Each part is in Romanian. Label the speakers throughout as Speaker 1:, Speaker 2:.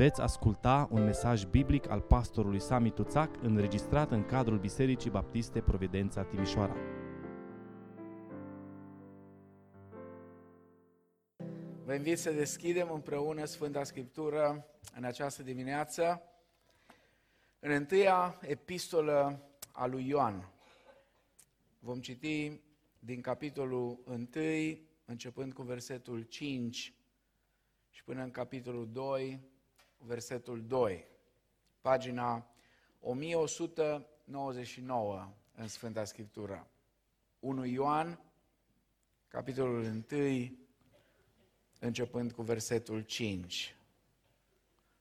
Speaker 1: Veți asculta un mesaj biblic al pastorului Sami Tuțac înregistrat în cadrul Bisericii Baptiste Providența Timișoara.
Speaker 2: Vă invit să deschidem împreună Sfânta Scriptură în această dimineață, în întâia epistolă a lui Ioan. Vom citi din capitolul 1, începând cu versetul 5 și până în capitolul 2, versetul 2, pagina 1199 în Sfânta Scriptură. 1 Ioan, capitolul 1, începând cu versetul 5.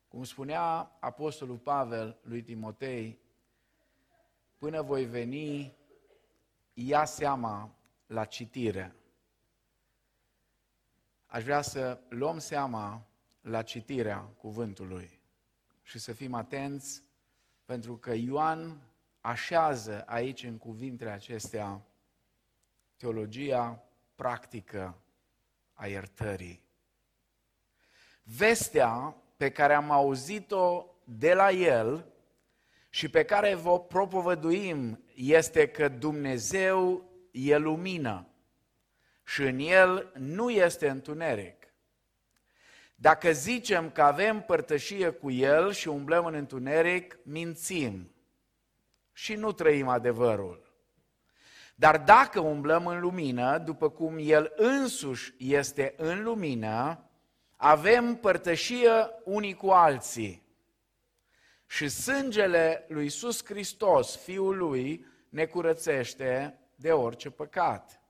Speaker 2: Cum spunea Apostolul Pavel lui Timotei, până voi veni, ia seama la citire. Aș vrea să luăm seama la citirea cuvântului și să fim atenți pentru că Ioan așează aici în cuvintele acestea teologia practică a iertării. Vestea pe care am auzit-o de la el și pe care vă propovăduim este că Dumnezeu e lumină și în el nu este întuneric. Dacă zicem că avem părtășie cu El și umblăm în întuneric, mințim și nu trăim adevărul. Dar dacă umblăm în lumină, după cum El însuși este în lumină, avem părtășie unii cu alții. Și sângele lui Iisus Hristos, Fiul Lui, ne curățește de orice păcat.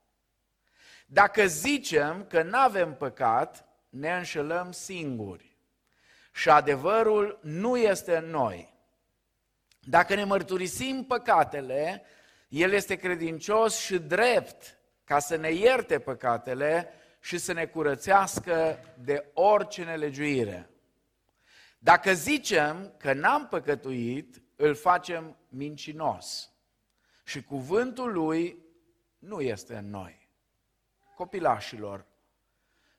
Speaker 2: Dacă zicem că nu avem păcat, ne înșelăm singuri și adevărul nu este în noi. Dacă ne mărturisim păcatele, El este credincios și drept ca să ne ierte păcatele și să ne curățească de orice nelegiuire. Dacă zicem că n-am păcătuit, îl facem mincinos și cuvântul lui nu este în noi. Copilașilor,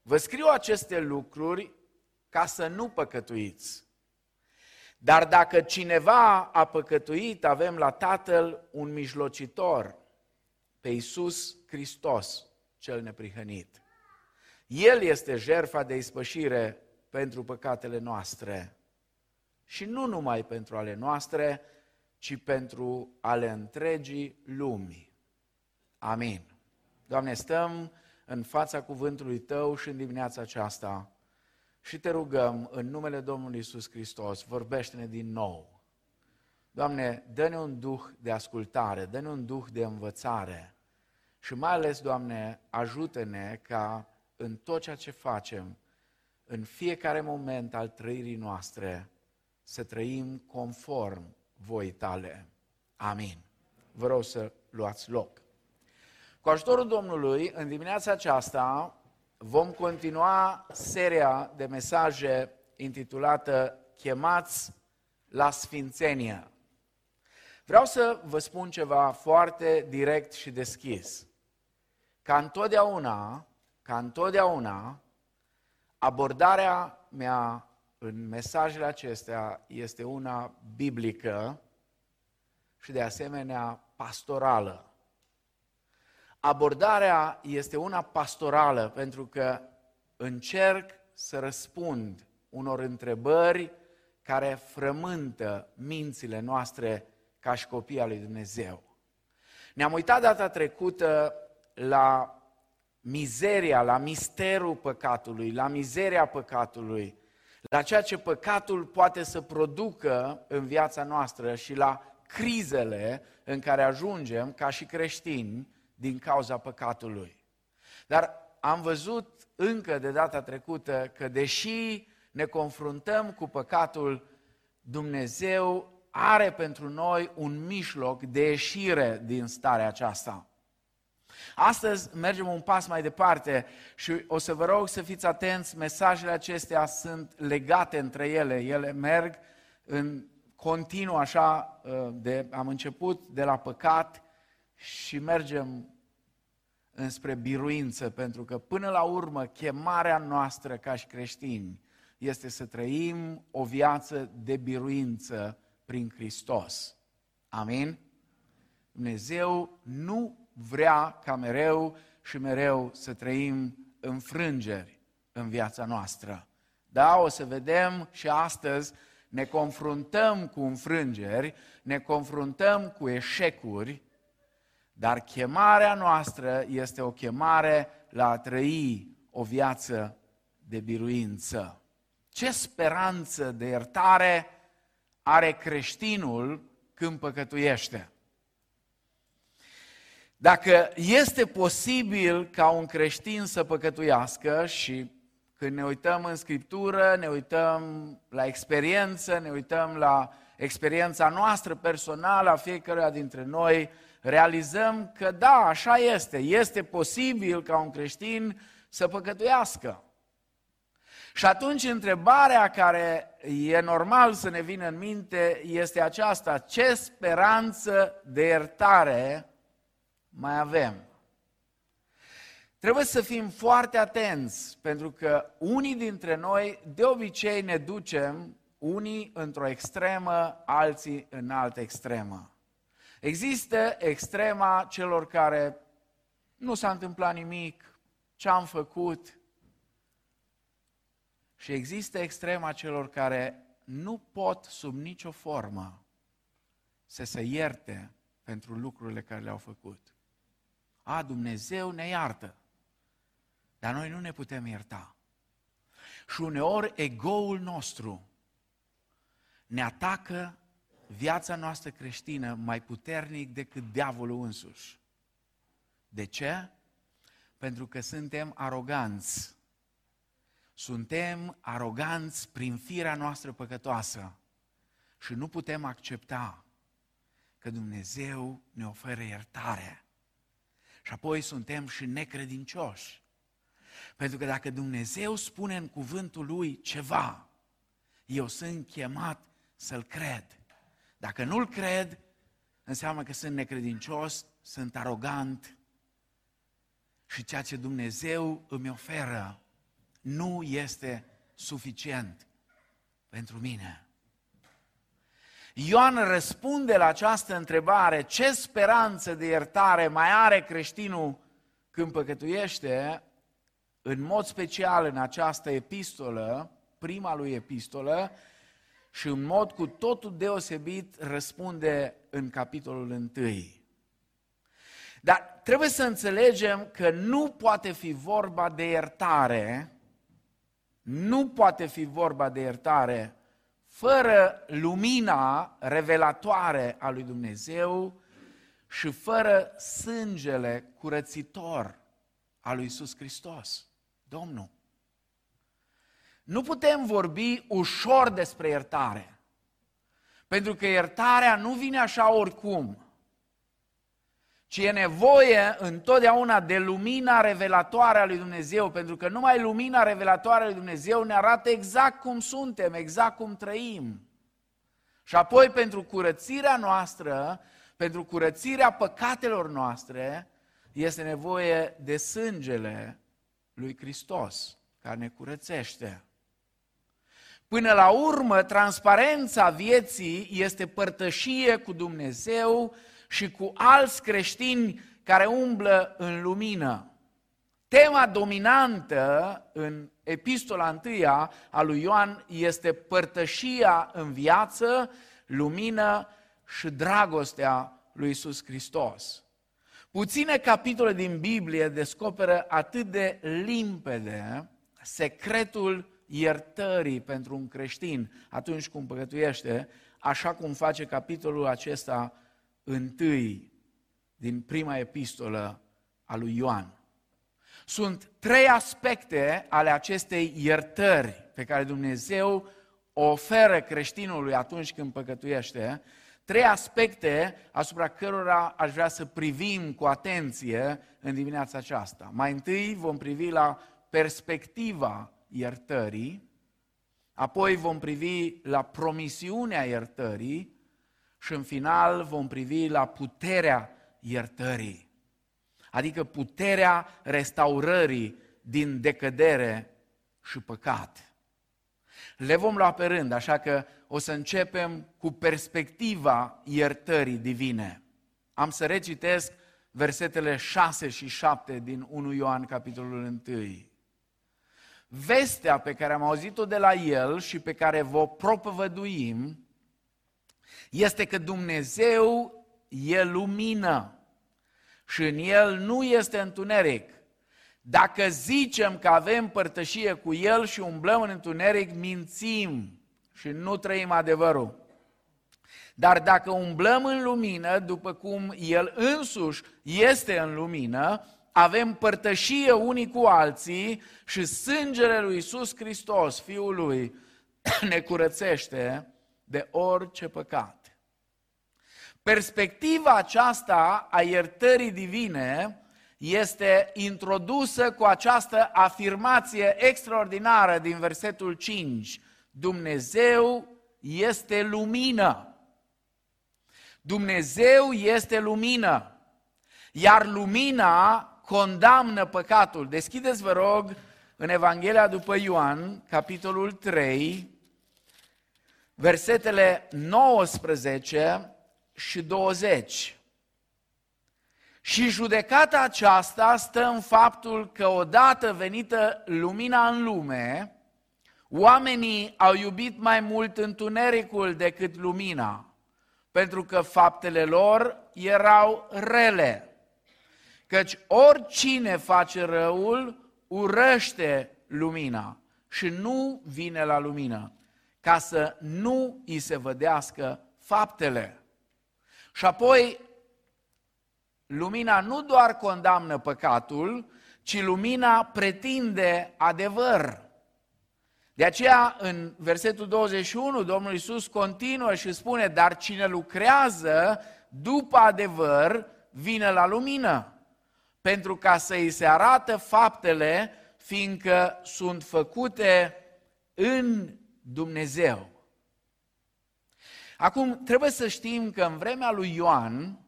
Speaker 2: Vă scriu aceste lucruri ca să nu păcătuiți. Dar dacă cineva a păcătuit, avem la Tatăl un mijlocitor, pe Iisus Hristos, cel neprihănit. El este jertfa de ispășire pentru păcatele noastre. Și nu numai pentru ale noastre, ci pentru ale întregii lumii. Amin. Doamne, stăm în fața cuvântului Tău și în dimineața aceasta și te rugăm în numele Domnului Isus Hristos, vorbește-ne din nou. Doamne, dă-ne un duh de ascultare, dă-ne un duh de învățare și mai ales, Doamne, ajută-ne ca în tot ceea ce facem, în fiecare moment al trăirii noastre, să trăim conform voii Tale. Amin. Vă rog să luați loc. Cu ajutorul Domnului, în dimineața aceasta vom continua seria de mesaje intitulată Chemați la Sfințenie. Vreau să vă spun ceva foarte direct și deschis. Ca întotdeauna, ca întotdeauna, abordarea mea în mesajele acestea este una biblică și de asemenea pastorală abordarea este una pastorală, pentru că încerc să răspund unor întrebări care frământă mințile noastre ca și copii al lui Dumnezeu. Ne-am uitat data trecută la mizeria, la misterul păcatului, la mizeria păcatului, la ceea ce păcatul poate să producă în viața noastră și la crizele în care ajungem ca și creștini din cauza păcatului. Dar am văzut încă de data trecută că deși ne confruntăm cu păcatul, Dumnezeu are pentru noi un mijloc de ieșire din starea aceasta. Astăzi mergem un pas mai departe și o să vă rog să fiți atenți, mesajele acestea sunt legate între ele, ele merg în continuu așa, de, am început de la păcat și mergem înspre biruință, pentru că până la urmă chemarea noastră ca și creștini este să trăim o viață de biruință prin Hristos. Amin? Dumnezeu nu vrea ca mereu și mereu să trăim înfrângeri în viața noastră. Da, o să vedem și astăzi ne confruntăm cu înfrângeri, ne confruntăm cu eșecuri, dar chemarea noastră este o chemare la a trăi o viață de biruință. Ce speranță de iertare are creștinul când păcătuiește? Dacă este posibil ca un creștin să păcătuiască și când ne uităm în Scriptură, ne uităm la experiență, ne uităm la experiența noastră personală a fiecăruia dintre noi, realizăm că da, așa este. Este posibil ca un creștin să păcătuiască. Și atunci întrebarea care e normal să ne vină în minte este aceasta, ce speranță de iertare mai avem? Trebuie să fim foarte atenți, pentru că unii dintre noi de obicei ne ducem unii într-o extremă, alții în altă extremă. Există extrema celor care nu s-a întâmplat nimic, ce am făcut, și există extrema celor care nu pot sub nicio formă să se ierte pentru lucrurile care le-au făcut. A, Dumnezeu ne iartă, dar noi nu ne putem ierta. Și uneori egoul nostru ne atacă viața noastră creștină mai puternic decât diavolul însuși. De ce? Pentru că suntem aroganți suntem aroganți prin firea noastră păcătoasă și nu putem accepta că Dumnezeu ne oferă iertare. Și apoi suntem și necredincioși. Pentru că dacă Dumnezeu spune în cuvântul Lui ceva, eu sunt chemat să-L cred. Dacă nu-L cred, înseamnă că sunt necredincios, sunt arogant și ceea ce Dumnezeu îmi oferă nu este suficient pentru mine. Ioan răspunde la această întrebare, ce speranță de iertare mai are creștinul când păcătuiește, în mod special în această epistolă, prima lui epistolă, și în mod cu totul deosebit răspunde în capitolul 1. Dar trebuie să înțelegem că nu poate fi vorba de iertare nu poate fi vorba de iertare fără lumina revelatoare a lui Dumnezeu și fără sângele curățitor al lui Isus Hristos, Domnul. Nu putem vorbi ușor despre iertare, pentru că iertarea nu vine așa oricum ci e nevoie întotdeauna de lumina revelatoare a lui Dumnezeu, pentru că numai lumina revelatoare a lui Dumnezeu ne arată exact cum suntem, exact cum trăim. Și apoi pentru curățirea noastră, pentru curățirea păcatelor noastre, este nevoie de sângele lui Hristos, care ne curățește. Până la urmă, transparența vieții este părtășie cu Dumnezeu și cu alți creștini care umblă în lumină. Tema dominantă în epistola întâia a lui Ioan este părtășia în viață, lumină și dragostea lui Isus Hristos. Puține capitole din Biblie descoperă atât de limpede secretul iertării pentru un creștin atunci când păcătuiește, așa cum face capitolul acesta întâi din prima epistolă a lui Ioan. Sunt trei aspecte ale acestei iertări pe care Dumnezeu o oferă creștinului atunci când păcătuiește, trei aspecte asupra cărora aș vrea să privim cu atenție în dimineața aceasta. Mai întâi vom privi la perspectiva iertării, apoi vom privi la promisiunea iertării și în final vom privi la puterea iertării, adică puterea restaurării din decădere și păcat. Le vom lua pe rând, așa că o să începem cu perspectiva iertării divine. Am să recitesc versetele 6 și 7 din 1 Ioan, capitolul 1. Vestea pe care am auzit-o de la el și pe care vă propovăduim este că Dumnezeu e lumină și în el nu este întuneric. Dacă zicem că avem părtășie cu el și umblăm în întuneric, mințim și nu trăim adevărul. Dar dacă umblăm în lumină, după cum El însuși este în lumină, avem părtășie unii cu alții și sângele lui Iisus Hristos, Fiul lui, ne curățește de orice păcat. Perspectiva aceasta a iertării divine este introdusă cu această afirmație extraordinară din versetul 5. Dumnezeu este lumină. Dumnezeu este lumină, iar lumina condamnă păcatul. Deschideți, vă rog, în Evanghelia după Ioan, capitolul 3, versetele 19 și 20. Și judecata aceasta stă în faptul că odată venită lumina în lume, oamenii au iubit mai mult întunericul decât lumina pentru că faptele lor erau rele. Căci oricine face răul urăște lumina și nu vine la lumină, ca să nu îi se vădească faptele. Și apoi, lumina nu doar condamnă păcatul, ci lumina pretinde adevăr. De aceea, în versetul 21, Domnul Iisus continuă și spune, dar cine lucrează după adevăr, vine la lumină, pentru ca să îi se arată faptele, fiindcă sunt făcute în Dumnezeu. Acum, trebuie să știm că în vremea lui Ioan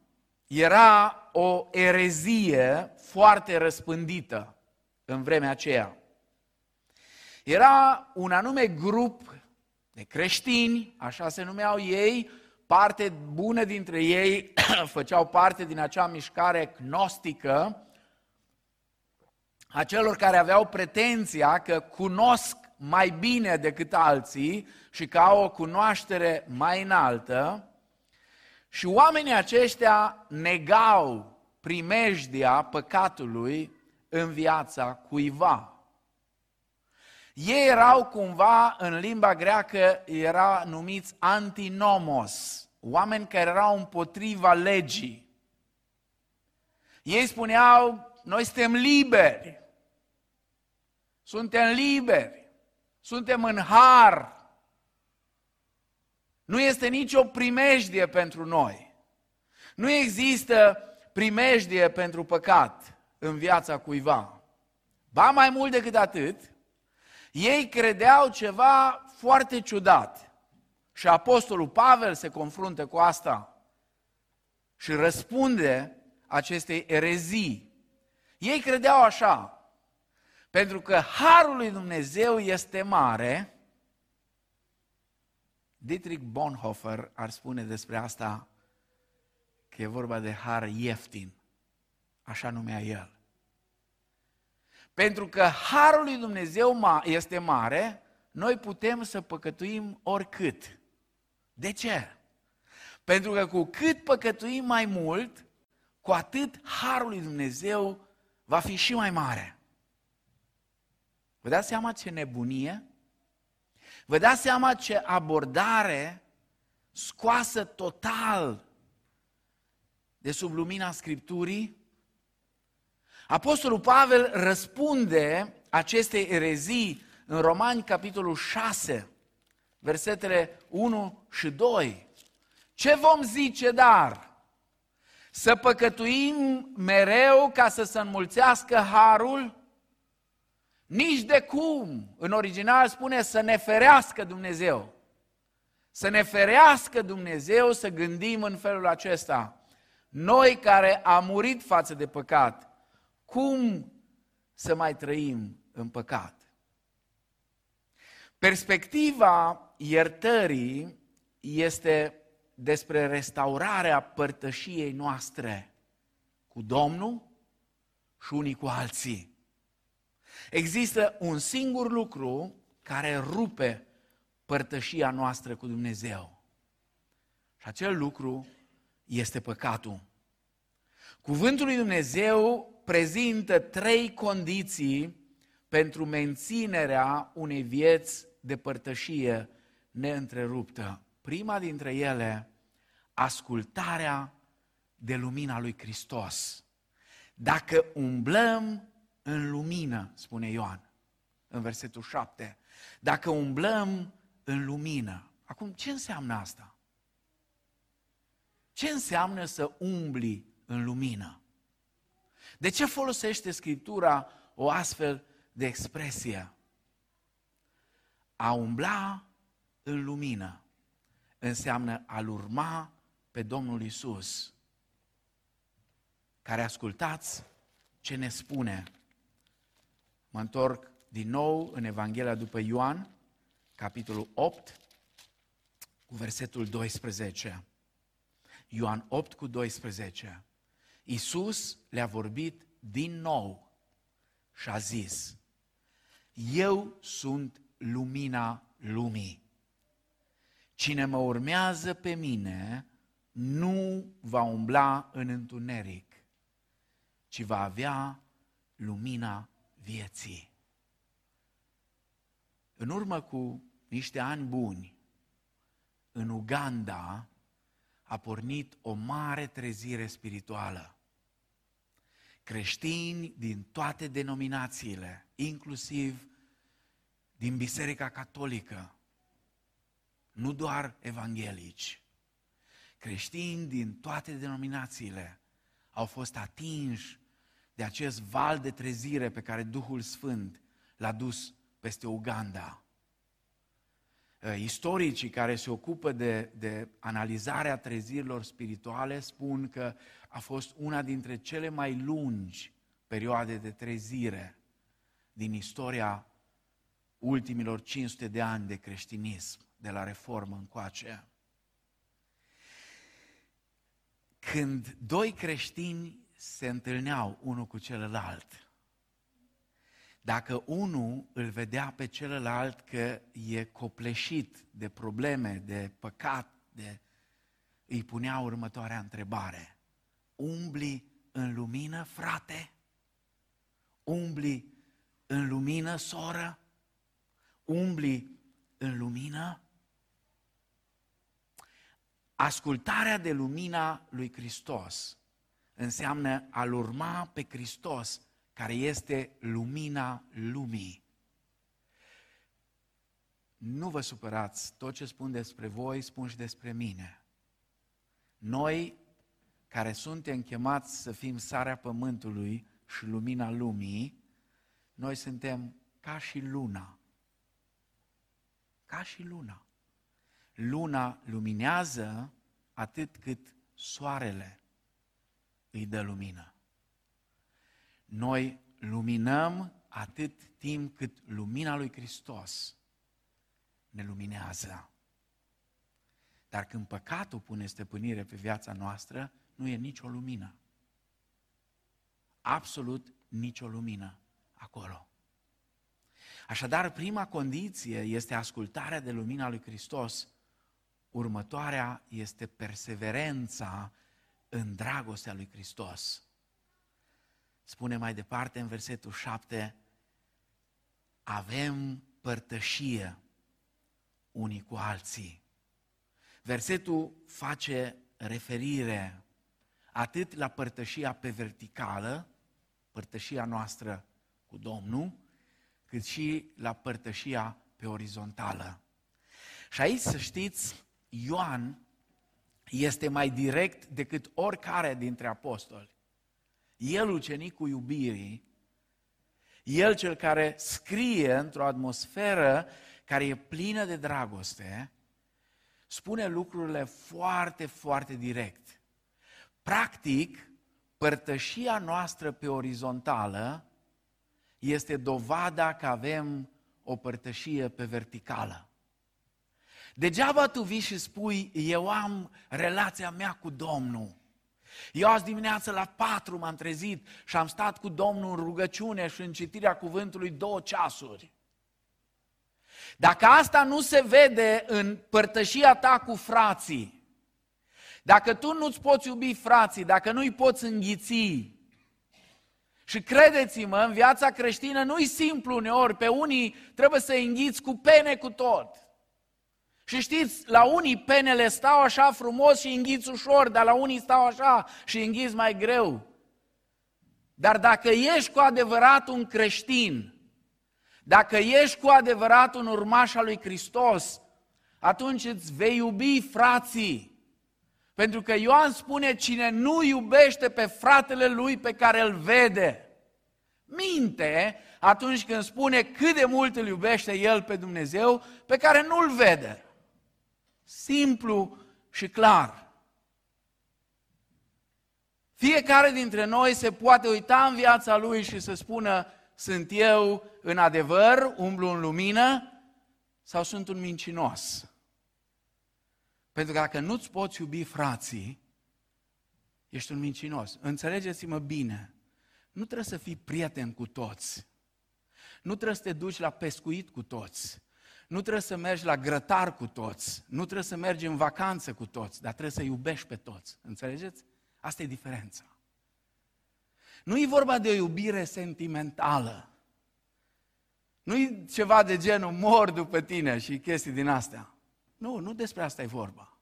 Speaker 2: era o erezie foarte răspândită în vremea aceea. Era un anume grup de creștini, așa se numeau ei, parte bună dintre ei făceau parte din acea mișcare gnostică, a celor care aveau pretenția că cunosc mai bine decât alții și că au o cunoaștere mai înaltă, și oamenii aceștia negau primejdia păcatului în viața cuiva. Ei erau cumva, în limba greacă, era numiți antinomos, oameni care erau împotriva legii. Ei spuneau, noi suntem liberi, suntem liberi, suntem în har, nu este nicio primejdie pentru noi. Nu există primejdie pentru păcat în viața cuiva. Ba mai mult decât atât, ei credeau ceva foarte ciudat. Și Apostolul Pavel se confruntă cu asta și răspunde acestei erezii. Ei credeau așa, pentru că harul lui Dumnezeu este mare, Dietrich Bonhoeffer ar spune despre asta că e vorba de har ieftin, așa numea el. Pentru că harul lui Dumnezeu este mare, noi putem să păcătuim oricât. De ce? Pentru că cu cât păcătuim mai mult, cu atât harul lui Dumnezeu va fi și mai mare. Vă dați seama ce nebunie? Vă dați seama ce abordare scoasă total de sub lumina Scripturii? Apostolul Pavel răspunde acestei erezii în Romani, capitolul 6, versetele 1 și 2. Ce vom zice dar? Să păcătuim mereu ca să se înmulțească harul? Nici de cum. În original spune să ne ferească Dumnezeu. Să ne ferească Dumnezeu să gândim în felul acesta. Noi care am murit față de păcat, cum să mai trăim în păcat? Perspectiva iertării este despre restaurarea părtășiei noastre cu Domnul și unii cu alții. Există un singur lucru care rupe părtășia noastră cu Dumnezeu. Și acel lucru este păcatul. Cuvântul lui Dumnezeu prezintă trei condiții pentru menținerea unei vieți de părtășie neîntreruptă. Prima dintre ele, ascultarea de lumina lui Hristos. Dacă umblăm în lumină, spune Ioan în versetul 7, dacă umblăm în lumină. Acum, ce înseamnă asta? Ce înseamnă să umbli în lumină? De ce folosește Scriptura o astfel de expresie? A umbla în lumină înseamnă a-L urma pe Domnul Isus, care ascultați ce ne spune. Mă întorc din nou în Evanghelia după Ioan, capitolul 8, cu versetul 12. Ioan 8 cu 12. Iisus le-a vorbit din nou și a zis, Eu sunt lumina lumii. Cine mă urmează pe mine nu va umbla în întuneric, ci va avea lumina vieții. În urmă cu niște ani buni, în Uganda a pornit o mare trezire spirituală. Creștini din toate denominațiile, inclusiv din Biserica Catolică, nu doar evanghelici, creștini din toate denominațiile au fost atinși de acest val de trezire pe care Duhul Sfânt l-a dus peste Uganda. Uh, istoricii care se ocupă de, de analizarea trezirilor spirituale spun că a fost una dintre cele mai lungi perioade de trezire din istoria ultimilor 500 de ani de creștinism, de la reformă încoace. Când doi creștini se întâlneau unul cu celălalt, dacă unul îl vedea pe celălalt că e copleșit de probleme, de păcat, de... îi punea următoarea întrebare. Umbli în lumină, frate? Umbli în lumină, soră? Umbli în lumină? Ascultarea de lumina lui Hristos înseamnă a-L urma pe Hristos care este lumina lumii. Nu vă supărați, tot ce spun despre voi, spun și despre mine. Noi, care suntem chemați să fim sarea pământului și lumina lumii, noi suntem ca și luna. Ca și luna. Luna luminează atât cât soarele îi dă lumină. Noi luminăm atât timp cât lumina lui Hristos ne luminează. Dar când păcatul pune stăpânire pe viața noastră, nu e nicio lumină. Absolut nicio lumină acolo. Așadar, prima condiție este ascultarea de lumina lui Hristos. Următoarea este perseverența în dragostea lui Hristos. Spune mai departe în versetul 7, avem părtășie unii cu alții. Versetul face referire atât la părtășia pe verticală, părtășia noastră cu Domnul, cât și la părtășia pe orizontală. Și aici, să știți, Ioan este mai direct decât oricare dintre apostoli. El ucenicul iubirii, el cel care scrie într-o atmosferă care e plină de dragoste, spune lucrurile foarte, foarte direct. Practic, părtășia noastră pe orizontală este dovada că avem o părtășie pe verticală. Degeaba tu vii și spui, eu am relația mea cu Domnul. Eu azi dimineață la patru m-am trezit și am stat cu Domnul în rugăciune și în citirea cuvântului două ceasuri. Dacă asta nu se vede în părtășia ta cu frații, dacă tu nu-ți poți iubi frații, dacă nu-i poți înghiți, și credeți-mă, în viața creștină nu-i simplu uneori, pe unii trebuie să înghiți cu pene cu tot. Și știți, la unii penele stau așa frumos și înghiți ușor, dar la unii stau așa și înghiți mai greu. Dar dacă ești cu adevărat un creștin, dacă ești cu adevărat un urmaș al lui Hristos, atunci îți vei iubi frații. Pentru că Ioan spune, cine nu iubește pe fratele lui pe care îl vede, minte atunci când spune cât de mult îl iubește el pe Dumnezeu pe care nu-l vede. Simplu și clar. Fiecare dintre noi se poate uita în viața lui și să spună, sunt eu în adevăr, umblu în lumină sau sunt un mincinos? Pentru că dacă nu-ți poți iubi frații, ești un mincinos. Înțelegeți-mă bine, nu trebuie să fii prieten cu toți. Nu trebuie să te duci la pescuit cu toți. Nu trebuie să mergi la grătar cu toți. Nu trebuie să mergi în vacanță cu toți, dar trebuie să iubești pe toți. Înțelegeți? Asta e diferența. Nu e vorba de o iubire sentimentală. Nu e ceva de genul mor după tine și chestii din astea. Nu, nu despre asta e vorba.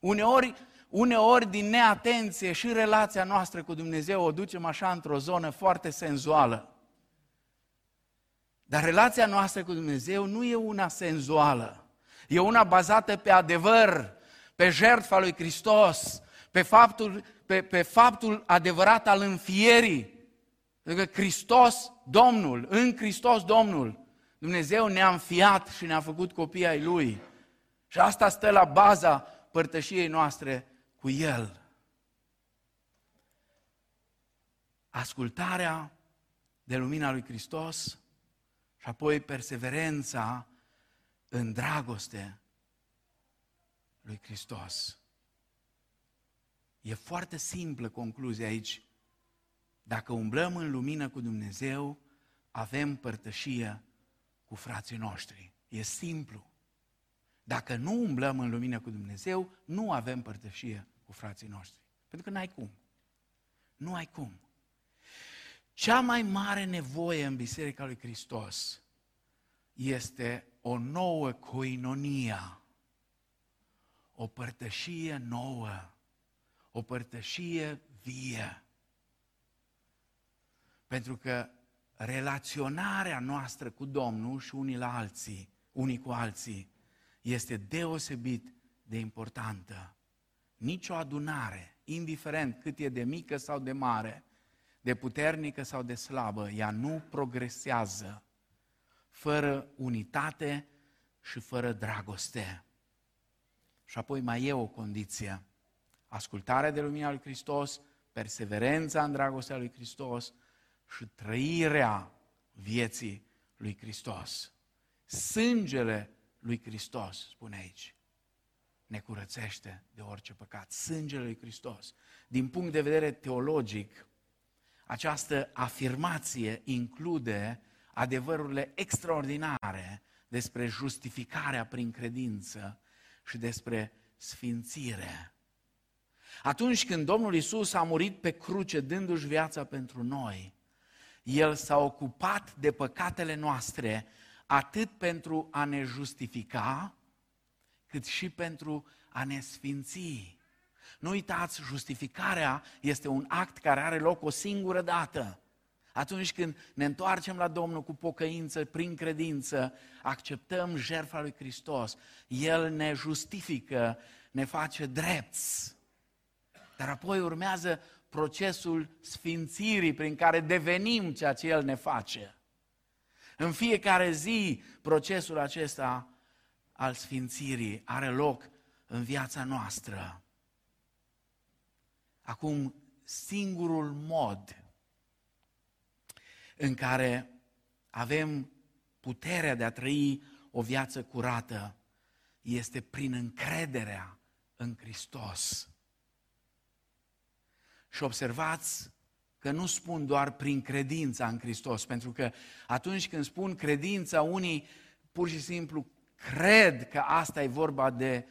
Speaker 2: Uneori, uneori din neatenție și relația noastră cu Dumnezeu o ducem așa într-o zonă foarte senzuală. Dar relația noastră cu Dumnezeu nu e una senzuală. E una bazată pe adevăr, pe jertfa lui Hristos, pe faptul, pe, pe faptul adevărat al înfierii. Pentru că Hristos, Domnul, în Hristos Domnul, Dumnezeu ne-a înfiat și ne-a făcut copii ai Lui. Și asta stă la baza părtășiei noastre cu El. Ascultarea de lumina lui Hristos și apoi perseverența în dragoste lui Hristos. E foarte simplă concluzia aici. Dacă umblăm în lumină cu Dumnezeu, avem părtășie cu frații noștri. E simplu. Dacă nu umblăm în lumină cu Dumnezeu, nu avem părtășie cu frații noștri. Pentru că n-ai cum. Nu ai cum. Cea mai mare nevoie în Biserica lui Hristos este o nouă coinonia, o părtășie nouă, o părtășie vie. Pentru că relaționarea noastră cu Domnul și unii la alții, unii cu alții, este deosebit de importantă. Nici o adunare, indiferent cât e de mică sau de mare, de puternică sau de slabă, ea nu progresează fără unitate și fără dragoste. Și apoi mai e o condiție. Ascultarea de lumina lui Hristos, perseverența în dragostea lui Hristos și trăirea vieții lui Hristos. Sângele lui Hristos, spune aici, ne curățește de orice păcat. Sângele lui Hristos. Din punct de vedere teologic, această afirmație include adevărurile extraordinare despre justificarea prin credință și despre sfințire. Atunci când Domnul Isus a murit pe cruce dându-și viața pentru noi, El s-a ocupat de păcatele noastre atât pentru a ne justifica, cât și pentru a ne sfinți. Nu uitați, justificarea este un act care are loc o singură dată. Atunci când ne întoarcem la Domnul cu pocăință, prin credință, acceptăm jertfa lui Hristos, El ne justifică, ne face drepți. Dar apoi urmează procesul sfințirii prin care devenim ceea ce El ne face. În fiecare zi, procesul acesta al sfințirii are loc în viața noastră. Acum, singurul mod în care avem puterea de a trăi o viață curată este prin încrederea în Hristos. Și observați că nu spun doar prin credința în Hristos, pentru că atunci când spun credința, unii pur și simplu cred că asta e vorba de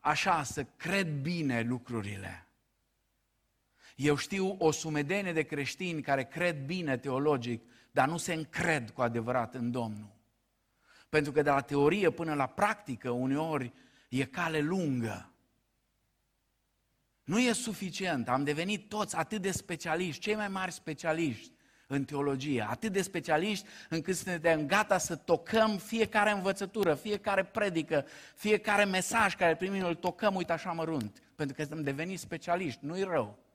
Speaker 2: așa, să cred bine lucrurile. Eu știu o sumedenie de creștini care cred bine teologic, dar nu se încred cu adevărat în Domnul. Pentru că de la teorie până la practică uneori e cale lungă. Nu e suficient, am devenit toți atât de specialiști, cei mai mari specialiști în teologie, atât de specialiști încât suntem gata să tocăm fiecare învățătură, fiecare predică, fiecare mesaj care primim îl tocăm, uite așa mărunt, pentru că suntem devenit specialiști, nu-i rău.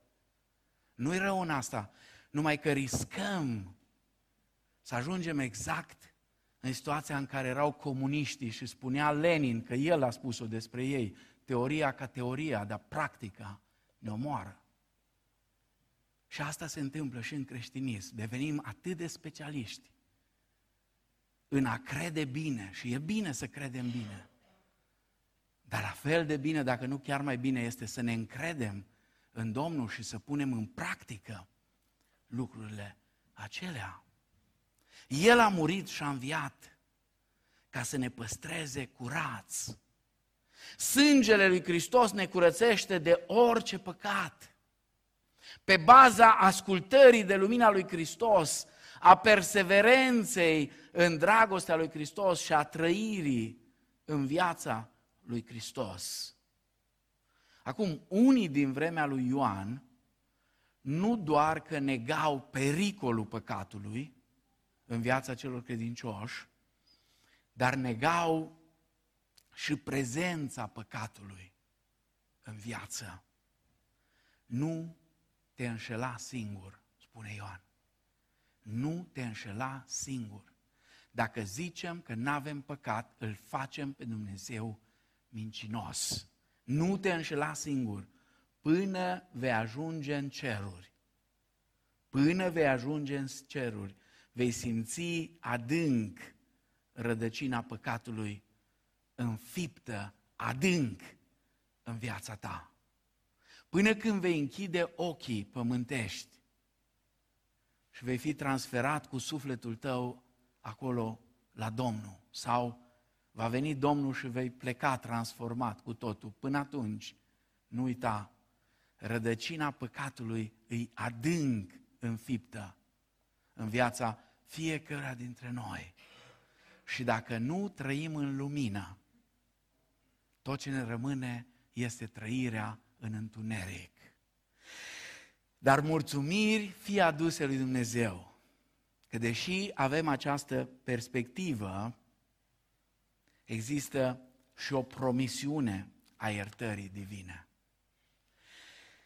Speaker 2: Nu-i rău în asta, numai că riscăm să ajungem exact în situația în care erau comuniștii și spunea Lenin că el a spus-o despre ei, teoria ca teoria, dar practica ne omoară. Și asta se întâmplă și în creștinism. Devenim atât de specialiști în a crede bine și e bine să credem bine. Dar la fel de bine, dacă nu chiar mai bine, este să ne încredem în Domnul și să punem în practică lucrurile acelea. El a murit și a înviat ca să ne păstreze curați. Sângele lui Hristos ne curățește de orice păcat. Pe baza ascultării de lumina lui Hristos, a perseverenței în dragostea lui Hristos și a trăirii în viața lui Hristos. Acum, unii din vremea lui Ioan nu doar că negau pericolul păcatului, în viața celor credincioși, dar negau și prezența păcatului în viață. Nu te înșela singur, spune Ioan. Nu te înșela singur. Dacă zicem că nu avem păcat, îl facem pe Dumnezeu mincinos. Nu te înșela singur până vei ajunge în ceruri. Până vei ajunge în ceruri, vei simți adânc rădăcina păcatului înfiptă adânc în viața ta. Până când vei închide ochii pământești și vei fi transferat cu sufletul tău acolo la Domnul. Sau va veni Domnul și vei pleca transformat cu totul. Până atunci, nu uita, rădăcina păcatului îi adânc înfiptă în viața fiecăruia dintre noi. Și dacă nu trăim în lumină, tot ce ne rămâne este trăirea în întuneric. Dar mulțumiri fie aduse lui Dumnezeu, că deși avem această perspectivă, există și o promisiune a iertării divine.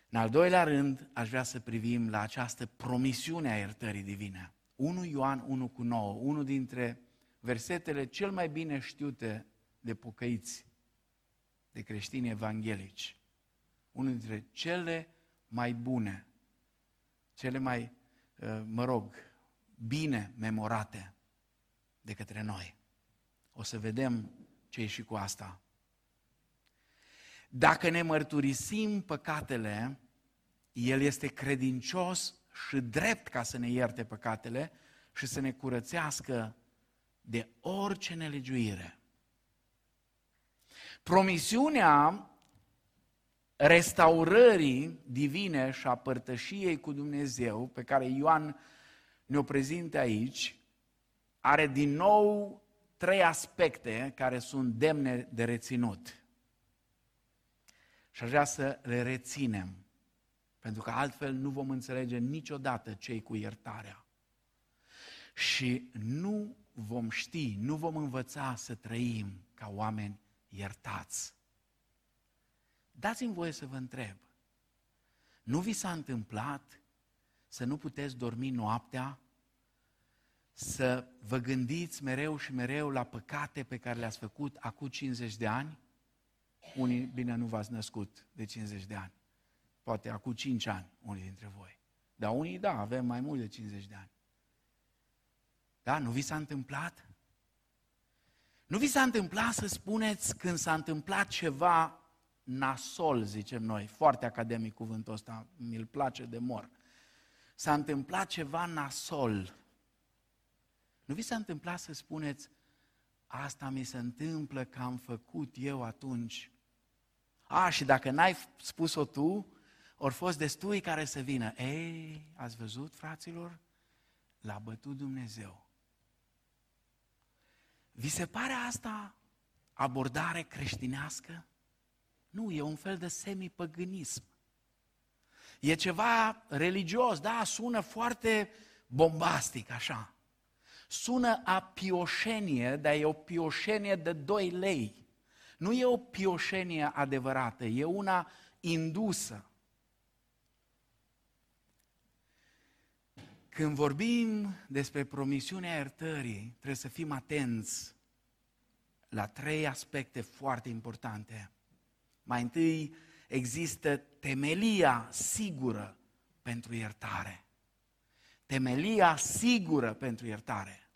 Speaker 2: În al doilea rând, aș vrea să privim la această promisiune a iertării divine. 1 Ioan 1 cu 9, unul dintre versetele cel mai bine știute de pocăiți, de creștini evanghelici. Unul dintre cele mai bune, cele mai, uh, mă rog, bine memorate de către noi. O să vedem ce e și cu asta. Dacă ne mărturisim păcatele, El este credincios și drept ca să ne ierte păcatele și să ne curățească de orice nelegiuire. Promisiunea restaurării divine și a părtășiei cu Dumnezeu, pe care Ioan ne-o prezintă aici, are din nou trei aspecte care sunt demne de reținut. Și aș vrea să le reținem, pentru că altfel nu vom înțelege niciodată cei cu iertarea. Și nu vom ști, nu vom învăța să trăim ca oameni iertați. Dați-mi voie să vă întreb, nu vi s-a întâmplat să nu puteți dormi noaptea, să vă gândiți mereu și mereu la păcate pe care le-ați făcut acum 50 de ani? Unii, bine, nu v-ați născut de 50 de ani. Poate acum 5 ani, unii dintre voi. Dar unii, da, avem mai mult de 50 de ani. Da, nu vi s-a întâmplat? Nu vi s-a întâmplat să spuneți când s-a întâmplat ceva nasol, zicem noi, foarte academic cuvântul ăsta, mi-l place de mor. S-a întâmplat ceva nasol. Nu vi s-a întâmplat să spuneți, asta mi se întâmplă că am făcut eu atunci. A, și dacă n-ai spus-o tu, ori fost destui care să vină. Ei, ați văzut, fraților? L-a bătut Dumnezeu. Vi se pare asta abordare creștinească? Nu, e un fel de semipăgânism. E ceva religios, da, sună foarte bombastic așa. Sună a pioșenie, dar e o pioșenie de 2 lei. Nu e o pioșenie adevărată, e una indusă. Când vorbim despre promisiunea iertării, trebuie să fim atenți la trei aspecte foarte importante. Mai întâi, există temelia sigură pentru iertare. Temelia sigură pentru iertare.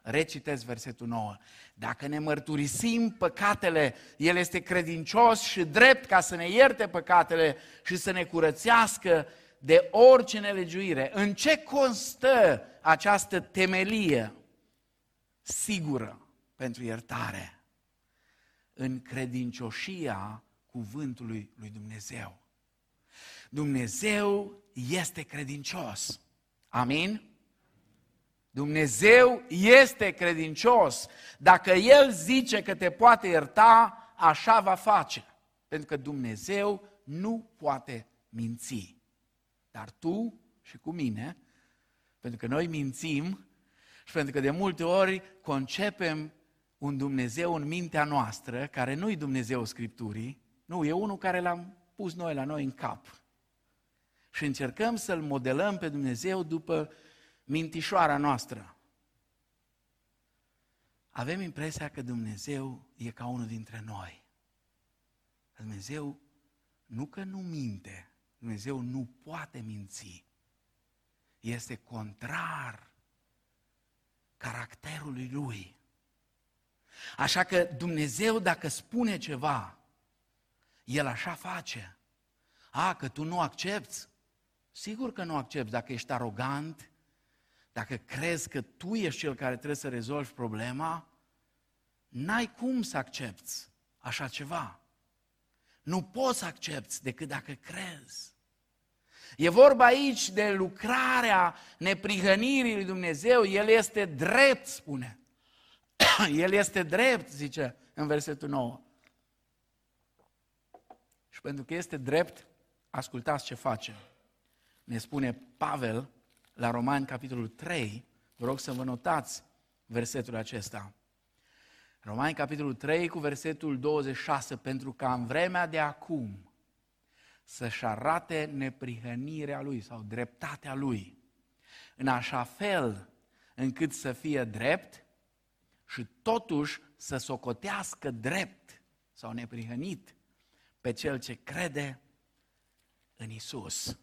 Speaker 2: Recitesc versetul 9. Dacă ne mărturisim păcatele, El este credincios și drept ca să ne ierte păcatele și să ne curățească de orice nelegiuire. În ce constă această temelie sigură pentru iertare? În credincioșia cuvântului lui Dumnezeu. Dumnezeu este credincios. Amin? Dumnezeu este credincios. Dacă El zice că te poate ierta, așa va face. Pentru că Dumnezeu nu poate minți. Dar tu și cu mine, pentru că noi mințim și pentru că de multe ori concepem un Dumnezeu în mintea noastră, care nu-i Dumnezeu Scripturii, nu, e unul care l-am pus noi la noi în cap. Și încercăm să-L modelăm pe Dumnezeu după mintișoara noastră. Avem impresia că Dumnezeu e ca unul dintre noi. Dumnezeu nu că nu minte, Dumnezeu nu poate minți. Este contrar caracterului lui. Așa că Dumnezeu, dacă spune ceva, El așa face. A, că tu nu accepti? Sigur că nu accepti dacă ești arogant, dacă crezi că tu ești cel care trebuie să rezolvi problema, n-ai cum să accepti așa ceva. Nu poți să accepti decât dacă crezi. E vorba aici de lucrarea neprihănirii lui Dumnezeu. El este drept, spune. El este drept, zice în versetul 9. Și pentru că este drept, ascultați ce face. Ne spune Pavel la Romani, capitolul 3. Vă rog să vă notați versetul acesta. Romani, capitolul 3, cu versetul 26. Pentru că în vremea de acum, să-și arate neprihănirea lui sau dreptatea lui, în așa fel încât să fie drept și totuși să socotească drept sau neprihănit pe cel ce crede în Isus.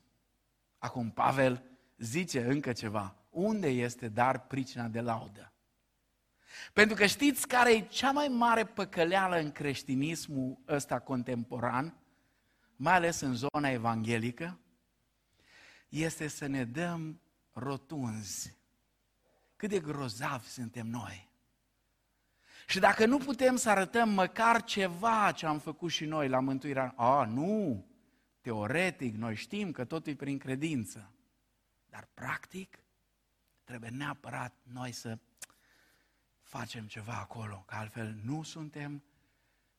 Speaker 2: Acum Pavel zice încă ceva. Unde este dar pricina de laudă? Pentru că știți care e cea mai mare păcăleală în creștinismul ăsta contemporan? mai ales în zona evanghelică, este să ne dăm rotunzi. Cât de grozavi suntem noi. Și dacă nu putem să arătăm măcar ceva ce am făcut și noi la mântuirea, a, nu, teoretic, noi știm că totul e prin credință. Dar practic, trebuie neapărat noi să facem ceva acolo, că altfel nu suntem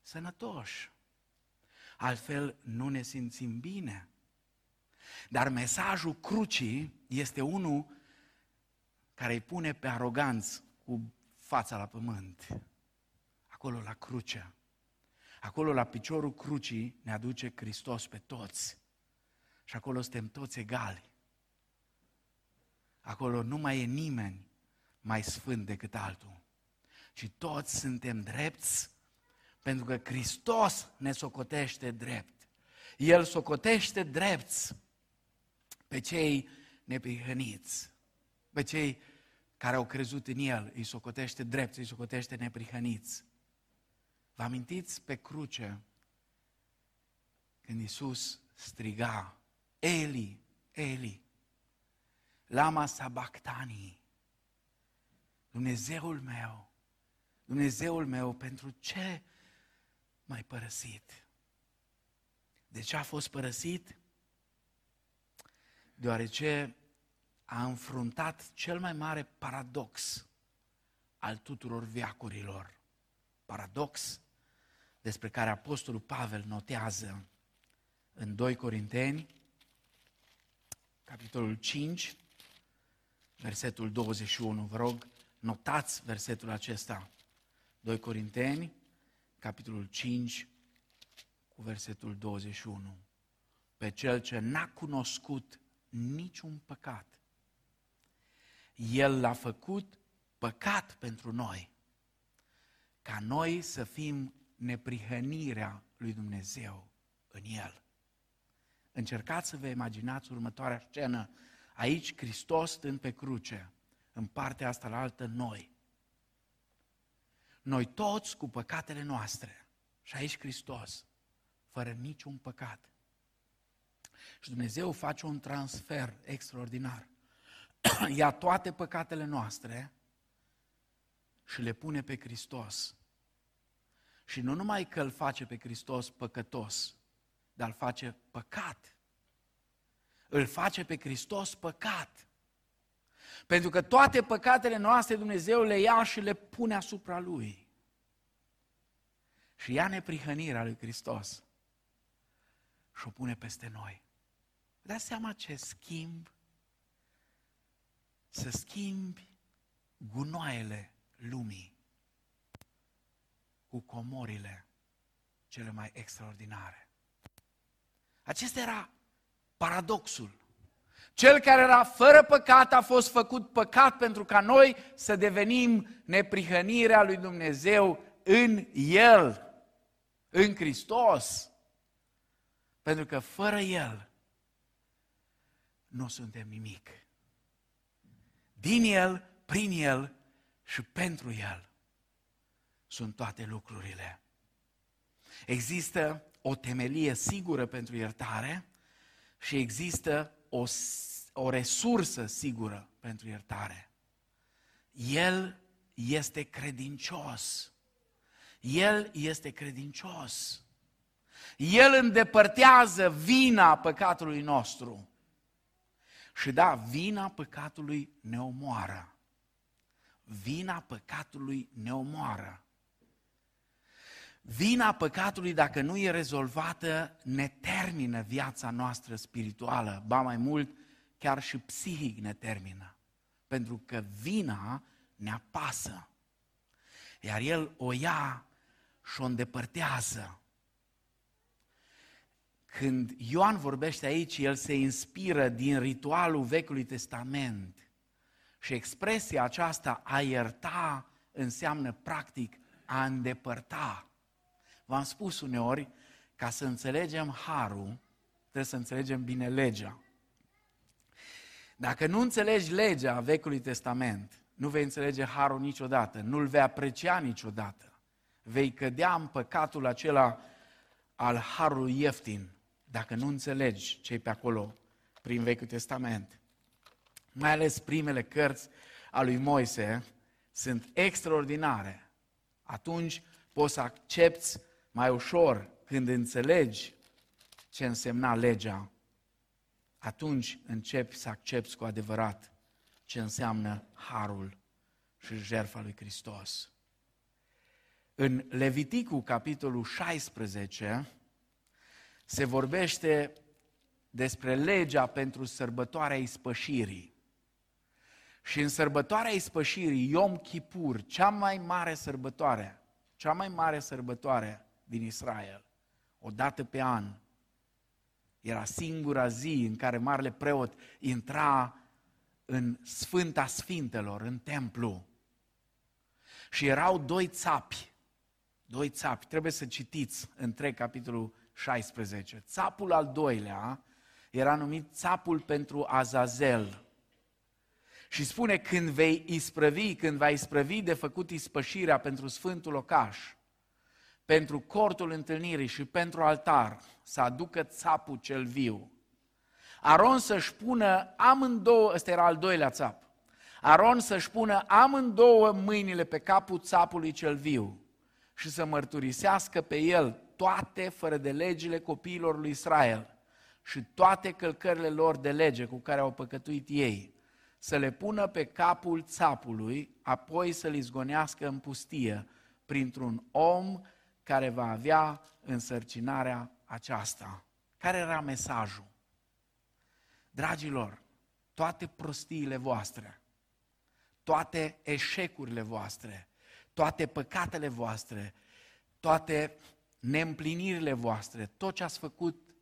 Speaker 2: sănătoși altfel nu ne simțim bine. Dar mesajul crucii este unul care îi pune pe aroganți cu fața la pământ. Acolo la cruce. Acolo la piciorul crucii ne aduce Hristos pe toți. Și acolo suntem toți egali. Acolo nu mai e nimeni mai sfânt decât altul. Ci toți suntem drepți pentru că Hristos ne socotește drept. El socotește drept pe cei neprihăniți, pe cei care au crezut în El, îi socotește drept, îi socotește neprihăniți. Vă amintiți pe cruce când Iisus striga, Eli, Eli, lama sabactanii, Dumnezeul meu, Dumnezeul meu, pentru ce m-ai părăsit? De ce a fost părăsit? Deoarece a înfruntat cel mai mare paradox al tuturor viacurilor. Paradox despre care Apostolul Pavel notează în 2 Corinteni, capitolul 5, versetul 21. Vă rog, notați versetul acesta. 2 Corinteni, capitolul 5, cu versetul 21. Pe cel ce n-a cunoscut niciun păcat, el l-a făcut păcat pentru noi, ca noi să fim neprihănirea lui Dumnezeu în El. Încercați să vă imaginați următoarea scenă. Aici Hristos stând pe cruce, în partea asta la altă noi. Noi toți cu păcatele noastre. Și aici Hristos, fără niciun păcat. Și Dumnezeu face un transfer extraordinar. ia toate păcatele noastre și le pune pe Hristos. Și nu numai că îl face pe Hristos păcătos, dar îl face păcat. Îl face pe Hristos păcat. Pentru că toate păcatele noastre Dumnezeu le ia și le pune asupra Lui. Și ia neprihănirea lui Hristos și o pune peste noi. Dați seama ce schimb să schimbi gunoaiele lumii cu comorile cele mai extraordinare. Acesta era paradoxul. Cel care era fără păcat a fost făcut păcat pentru ca noi să devenim neprihănirea lui Dumnezeu în El, în Hristos. Pentru că fără El nu suntem nimic din El, prin El și pentru El sunt toate lucrurile. Există o temelie sigură pentru iertare și există o, o resursă sigură pentru iertare. El este credincios. El este credincios. El îndepărtează vina păcatului nostru. Și da, vina păcatului ne omoară. Vina păcatului ne omoară. Vina păcatului, dacă nu e rezolvată, ne termină viața noastră spirituală. Ba mai mult, chiar și psihic ne termină. Pentru că vina ne apasă. Iar El o ia și o îndepărtează. Când Ioan vorbește aici, el se inspiră din ritualul Vechiului Testament. Și expresia aceasta, a ierta, înseamnă practic a îndepărta. V-am spus uneori, ca să înțelegem harul, trebuie să înțelegem bine legea. Dacă nu înțelegi legea Vechiului Testament, nu vei înțelege harul niciodată, nu-l vei aprecia niciodată. Vei cădea în păcatul acela al harului ieftin, dacă nu înțelegi ce pe acolo prin Vechiul Testament. Mai ales primele cărți a lui Moise sunt extraordinare. Atunci poți să accepti mai ușor când înțelegi ce însemna legea. Atunci începi să accepti cu adevărat ce înseamnă harul și jertfa lui Hristos. În Leviticul, capitolul 16, se vorbește despre legea pentru sărbătoarea ispășirii. Și în sărbătoarea ispășirii, Yom Kippur, cea mai mare sărbătoare, cea mai mare sărbătoare din Israel, o dată pe an, era singura zi în care marele preot intra în Sfânta Sfintelor, în templu. Și erau doi țapi, doi țapi, trebuie să citiți întreg capitolul 16. Țapul al doilea era numit țapul pentru Azazel. Și spune, când vei isprăvi, când va isprăvi de făcut ispășirea pentru Sfântul Locaș, pentru cortul întâlnirii și pentru altar, să aducă țapul cel viu. Aron să-și pună amândouă, ăsta era al doilea țap, Aron să-și pună amândouă mâinile pe capul țapului cel viu și să mărturisească pe el toate fără de legile copiilor lui Israel și toate călcările lor de lege cu care au păcătuit ei, să le pună pe capul țapului, apoi să-l izgonească în pustie printr-un om care va avea însărcinarea aceasta. Care era mesajul? Dragilor, toate prostiile voastre, toate eșecurile voastre, toate păcatele voastre, toate neîmplinirile voastre, tot ce ați făcut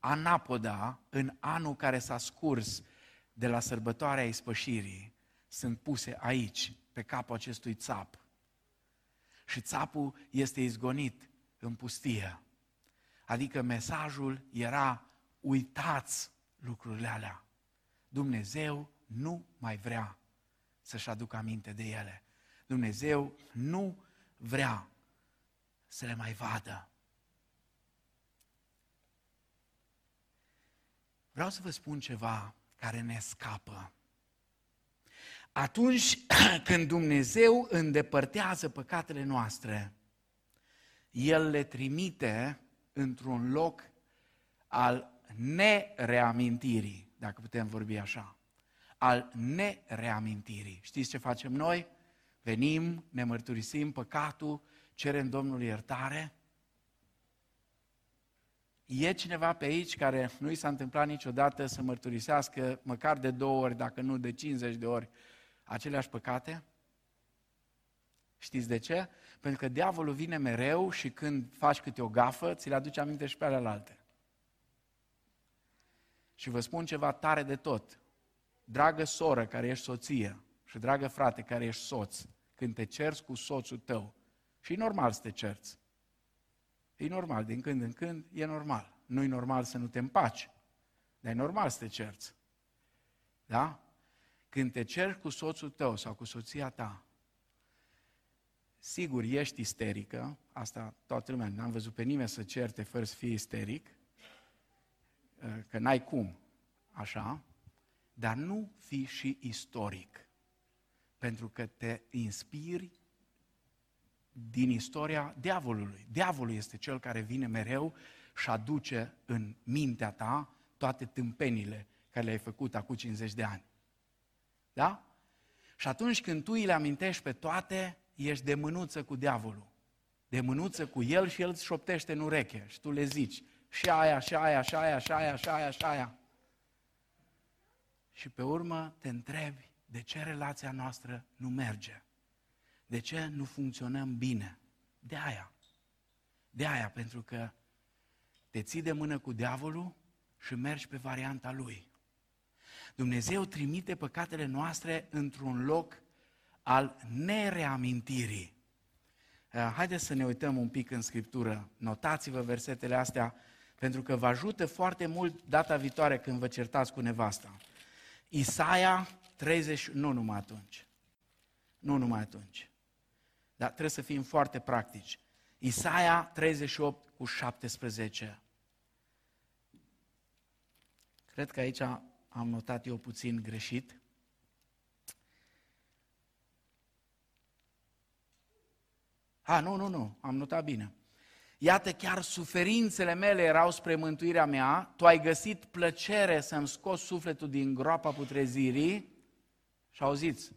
Speaker 2: anapoda în anul care s-a scurs de la sărbătoarea ispășirii, sunt puse aici, pe capul acestui țap. Și țapul este izgonit în pustie. Adică mesajul era, uitați lucrurile alea. Dumnezeu nu mai vrea să-și aducă aminte de ele. Dumnezeu nu vrea să le mai vadă. Vreau să vă spun ceva care ne scapă. Atunci când Dumnezeu îndepărtează păcatele noastre, El le trimite într-un loc al nereamintirii, dacă putem vorbi așa, al nereamintirii. Știți ce facem noi? Venim, ne mărturisim păcatul, cerem Domnului iertare. E cineva pe aici care nu i s-a întâmplat niciodată să mărturisească măcar de două ori, dacă nu de 50 de ori, aceleași păcate? Știți de ce? Pentru că diavolul vine mereu și când faci câte o gafă, ți le aduce aminte și pe alte. Și vă spun ceva tare de tot. Dragă soră care ești soție și dragă frate care ești soț, când te cerți cu soțul tău, și e normal să te cerți. E normal, din când în când e normal. Nu e normal să nu te împaci, dar e normal să te cerți. Da? Când te ceri cu soțul tău sau cu soția ta, sigur, ești isterică, asta toată lumea, n-am văzut pe nimeni să certe fără să fie isteric, că n-ai cum, așa, dar nu fi și istoric, pentru că te inspiri din istoria diavolului. Diavolul este cel care vine mereu și aduce în mintea ta toate tâmpenile care le-ai făcut acum 50 de ani. Da? Și atunci când tu îi le amintești pe toate, ești de mânuță cu diavolul. De mânuță cu el și el îți șoptește în ureche și tu le zici și aia, și aia, și aia, și aia, și aia, și aia. Și pe urmă te întrebi de ce relația noastră nu merge. De ce nu funcționăm bine? De aia. De aia, pentru că te ții de mână cu diavolul și mergi pe varianta lui. Dumnezeu trimite păcatele noastre într-un loc al nereamintirii. Eh, haideți să ne uităm un pic în Scriptură. Notați-vă versetele astea, pentru că vă ajută foarte mult data viitoare când vă certați cu nevasta. Isaia 30, nu numai atunci. Nu numai atunci. Dar trebuie să fim foarte practici. Isaia 38 cu 17. Cred că aici am notat eu puțin greșit. A, nu, nu, nu, am notat bine. Iată, chiar suferințele mele erau spre mântuirea mea, tu ai găsit plăcere să-mi scoți sufletul din groapa putrezirii și auziți,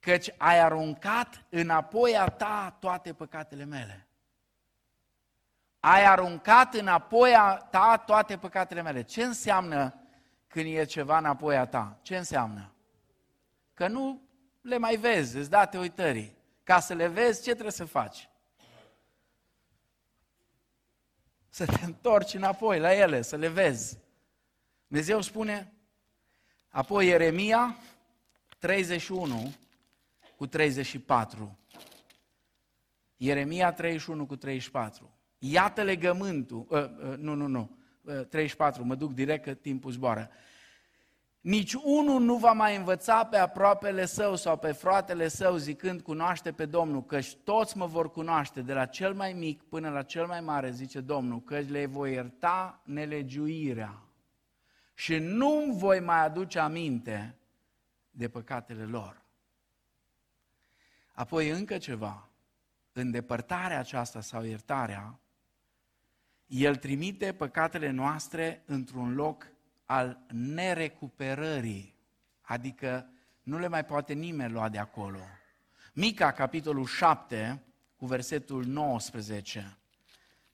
Speaker 2: căci ai aruncat înapoi a ta toate păcatele mele. Ai aruncat înapoi a ta toate păcatele mele. Ce înseamnă când e ceva înapoi a ta? Ce înseamnă? Că nu le mai vezi, îți date uitării. Ca să le vezi, ce trebuie să faci? Să te întorci înapoi la ele, să le vezi. Dumnezeu spune, apoi Ieremia 31, cu 34. Ieremia 31 cu 34. Iată legământul, uh, uh, nu, nu, nu, uh, 34, mă duc direct că timpul zboară. Nici unul nu va mai învăța pe aproapele său sau pe fratele său zicând cunoaște pe Domnul, căci toți mă vor cunoaște, de la cel mai mic până la cel mai mare, zice Domnul, căci le voi ierta nelegiuirea și nu voi mai aduce aminte de păcatele lor. Apoi încă ceva, îndepărtarea aceasta sau iertarea, El trimite păcatele noastre într-un loc al nerecuperării, adică nu le mai poate nimeni lua de acolo. Mica, capitolul 7, cu versetul 19.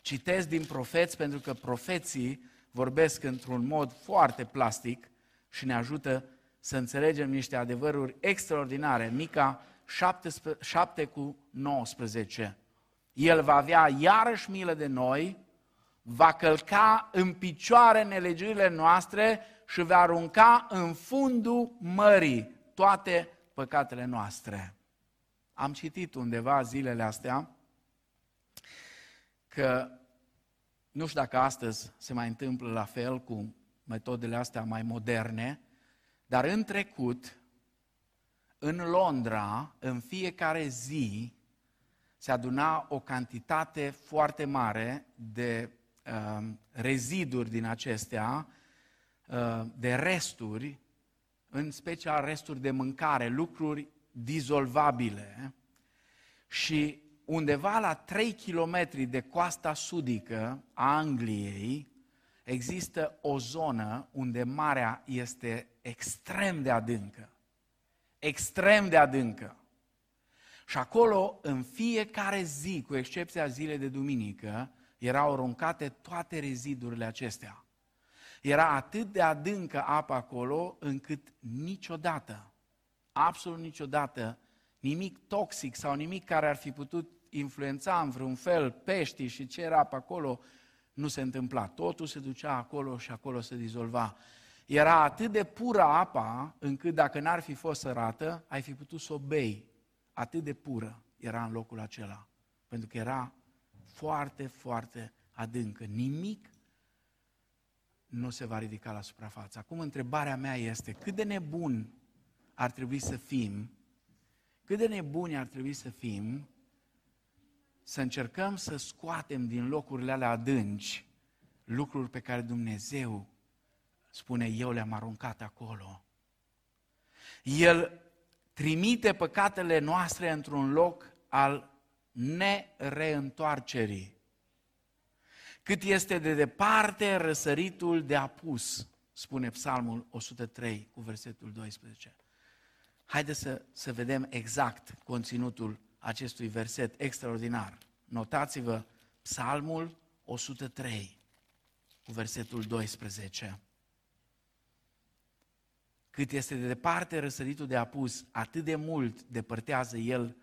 Speaker 2: Citesc din profeți pentru că profeții vorbesc într-un mod foarte plastic și ne ajută să înțelegem niște adevăruri extraordinare. Mica 7, 7 cu 19. El va avea iarăși milă de noi, va călca în picioare nelegiurile noastre și va arunca în fundul mării toate păcatele noastre. Am citit undeva zilele astea că nu știu dacă astăzi se mai întâmplă la fel cu metodele astea mai moderne, dar în trecut, în Londra, în fiecare zi, se aduna o cantitate foarte mare de uh, reziduri din acestea, uh, de resturi, în special resturi de mâncare, lucruri dizolvabile. Și undeva la 3 km de coasta sudică a Angliei există o zonă unde marea este extrem de adâncă. Extrem de adâncă. Și acolo, în fiecare zi, cu excepția zilei de duminică, erau aruncate toate rezidurile acestea. Era atât de adâncă apa acolo, încât niciodată, absolut niciodată, nimic toxic sau nimic care ar fi putut influența în vreun fel peștii și ce era pe acolo, nu se întâmpla. Totul se ducea acolo și acolo se dizolva. Era atât de pură apa, încât dacă n-ar fi fost sărată, ai fi putut să o bei. Atât de pură era în locul acela. Pentru că era foarte, foarte adâncă. Nimic nu se va ridica la suprafață. Acum întrebarea mea este, cât de nebun ar trebui să fim, cât de nebuni ar trebui să fim să încercăm să scoatem din locurile alea adânci lucruri pe care Dumnezeu spune, eu le-am aruncat acolo. El trimite păcatele noastre într-un loc al nereîntoarcerii. Cât este de departe răsăritul de apus, spune Psalmul 103 cu versetul 12. Haideți să, să vedem exact conținutul acestui verset extraordinar. Notați-vă Psalmul 103 cu versetul 12. Cât este de departe răsăritul de apus, atât de mult depărtează el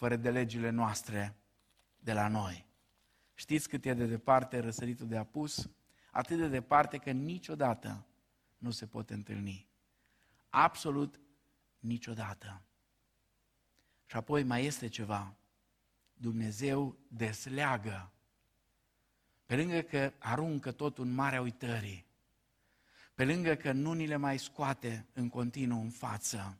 Speaker 2: fără de legile noastre de la noi. Știți cât e de departe răsăritul de apus? Atât de departe că niciodată nu se pot întâlni. Absolut niciodată. Și apoi mai este ceva. Dumnezeu desleagă. Pe lângă că aruncă totul în marea uitării, pe lângă că nu ni le mai scoate în continuu în față,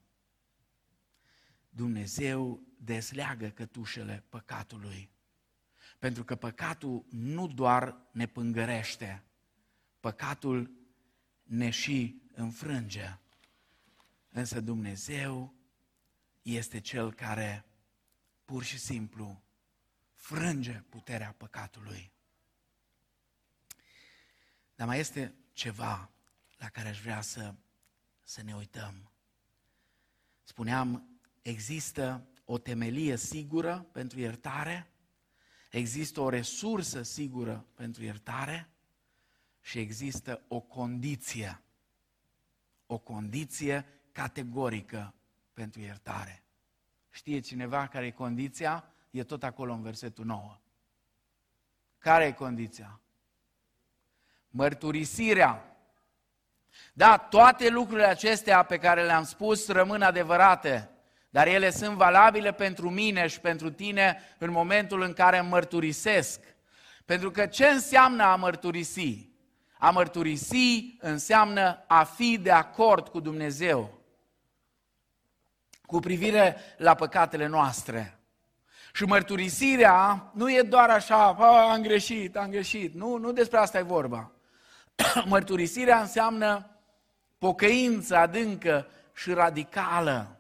Speaker 2: Dumnezeu desleagă cătușele păcatului. Pentru că păcatul nu doar ne pângărește, păcatul ne și înfrânge. Însă Dumnezeu este Cel care pur și simplu frânge puterea păcatului. Dar mai este ceva la care aș vrea să, să ne uităm. Spuneam, există o temelie sigură pentru iertare, există o resursă sigură pentru iertare și există o condiție, o condiție categorică pentru iertare. Știe cineva care e condiția? E tot acolo în versetul 9. Care e condiția? Mărturisirea. Da, toate lucrurile acestea pe care le-am spus rămân adevărate, dar ele sunt valabile pentru mine și pentru tine în momentul în care mărturisesc. Pentru că ce înseamnă a mărturisi? A mărturisi înseamnă a fi de acord cu Dumnezeu cu privire la păcatele noastre. Și mărturisirea nu e doar așa, am greșit, am greșit. Nu, nu despre asta e vorba. Mărturisirea înseamnă pocăință adâncă și radicală.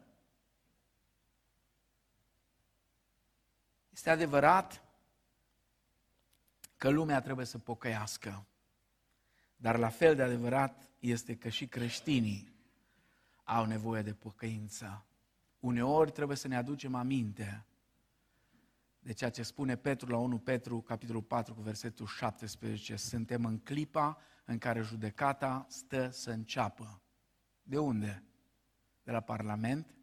Speaker 2: Este adevărat că lumea trebuie să pocăiască, dar la fel de adevărat este că și creștinii au nevoie de pocăință. Uneori trebuie să ne aducem aminte de ceea ce spune Petru la 1 Petru, capitolul 4, cu versetul 17. Suntem în clipa în care judecata stă să înceapă. De unde? De la Parlament?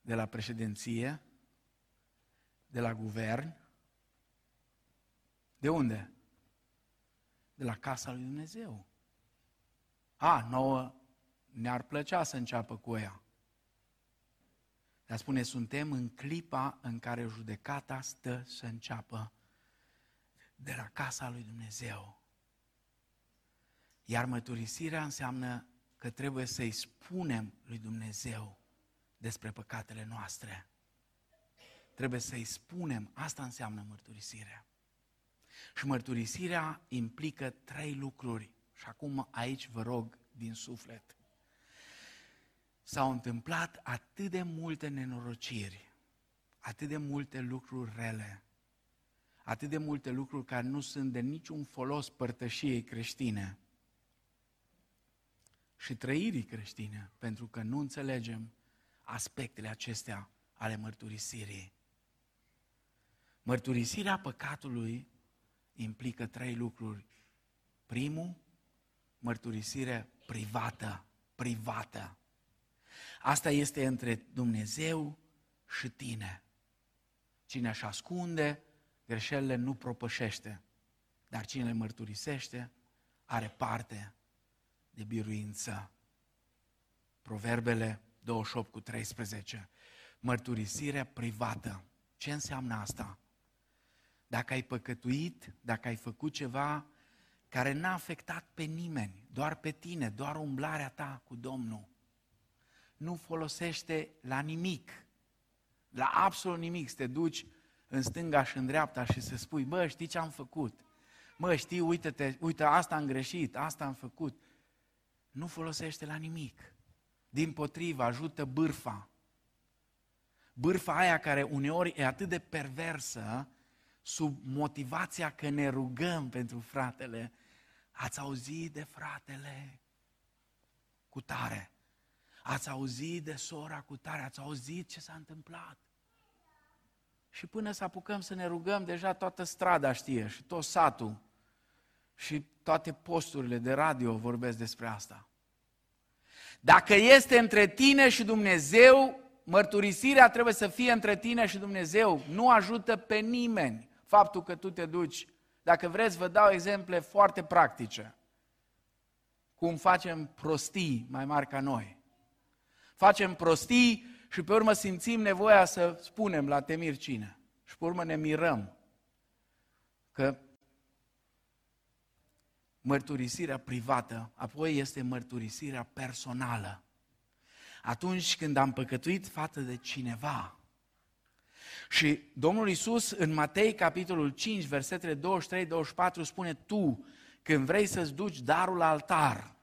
Speaker 2: De la președinție? De la guvern? De unde? De la casa lui Dumnezeu. A, nouă ne-ar plăcea să înceapă cu ea. Dar spune, suntem în clipa în care judecata stă să înceapă de la casa lui Dumnezeu. Iar măturisirea înseamnă că trebuie să-i spunem lui Dumnezeu despre păcatele noastre. Trebuie să-i spunem, asta înseamnă mărturisirea. Și mărturisirea implică trei lucruri. Și acum aici vă rog din suflet s-au întâmplat atât de multe nenorociri, atât de multe lucruri rele, atât de multe lucruri care nu sunt de niciun folos părtășiei creștine și trăirii creștine, pentru că nu înțelegem aspectele acestea ale mărturisirii. Mărturisirea păcatului implică trei lucruri. Primul, mărturisire privată, privată. Asta este între Dumnezeu și tine. Cine își ascunde, greșelile nu propășește, dar cine le mărturisește, are parte de biruință. Proverbele 28 cu 13. Mărturisire privată. Ce înseamnă asta? Dacă ai păcătuit, dacă ai făcut ceva care n-a afectat pe nimeni, doar pe tine, doar umblarea ta cu Domnul, nu folosește la nimic, la absolut nimic, să te duci în stânga și în dreapta și să spui, bă, știi ce am făcut? Mă, știi, uite-te, uite, asta am greșit, asta am făcut. Nu folosește la nimic. Din potrivă, ajută bârfa. Bârfa aia care uneori e atât de perversă, sub motivația că ne rugăm pentru fratele. Ați auzit de fratele cu tare ați auzit de sora cu tare, ați auzit ce s-a întâmplat. Și până să apucăm să ne rugăm, deja toată strada știe și tot satul și toate posturile de radio vorbesc despre asta. Dacă este între tine și Dumnezeu, mărturisirea trebuie să fie între tine și Dumnezeu. Nu ajută pe nimeni faptul că tu te duci. Dacă vreți, vă dau exemple foarte practice. Cum facem prostii mai mari ca noi facem prostii și pe urmă simțim nevoia să spunem la temir cine. Și pe urmă ne mirăm că mărturisirea privată, apoi este mărturisirea personală. Atunci când am păcătuit față de cineva, și Domnul Iisus în Matei, capitolul 5, versetele 23-24, spune, tu, când vrei să-ți duci darul la altar,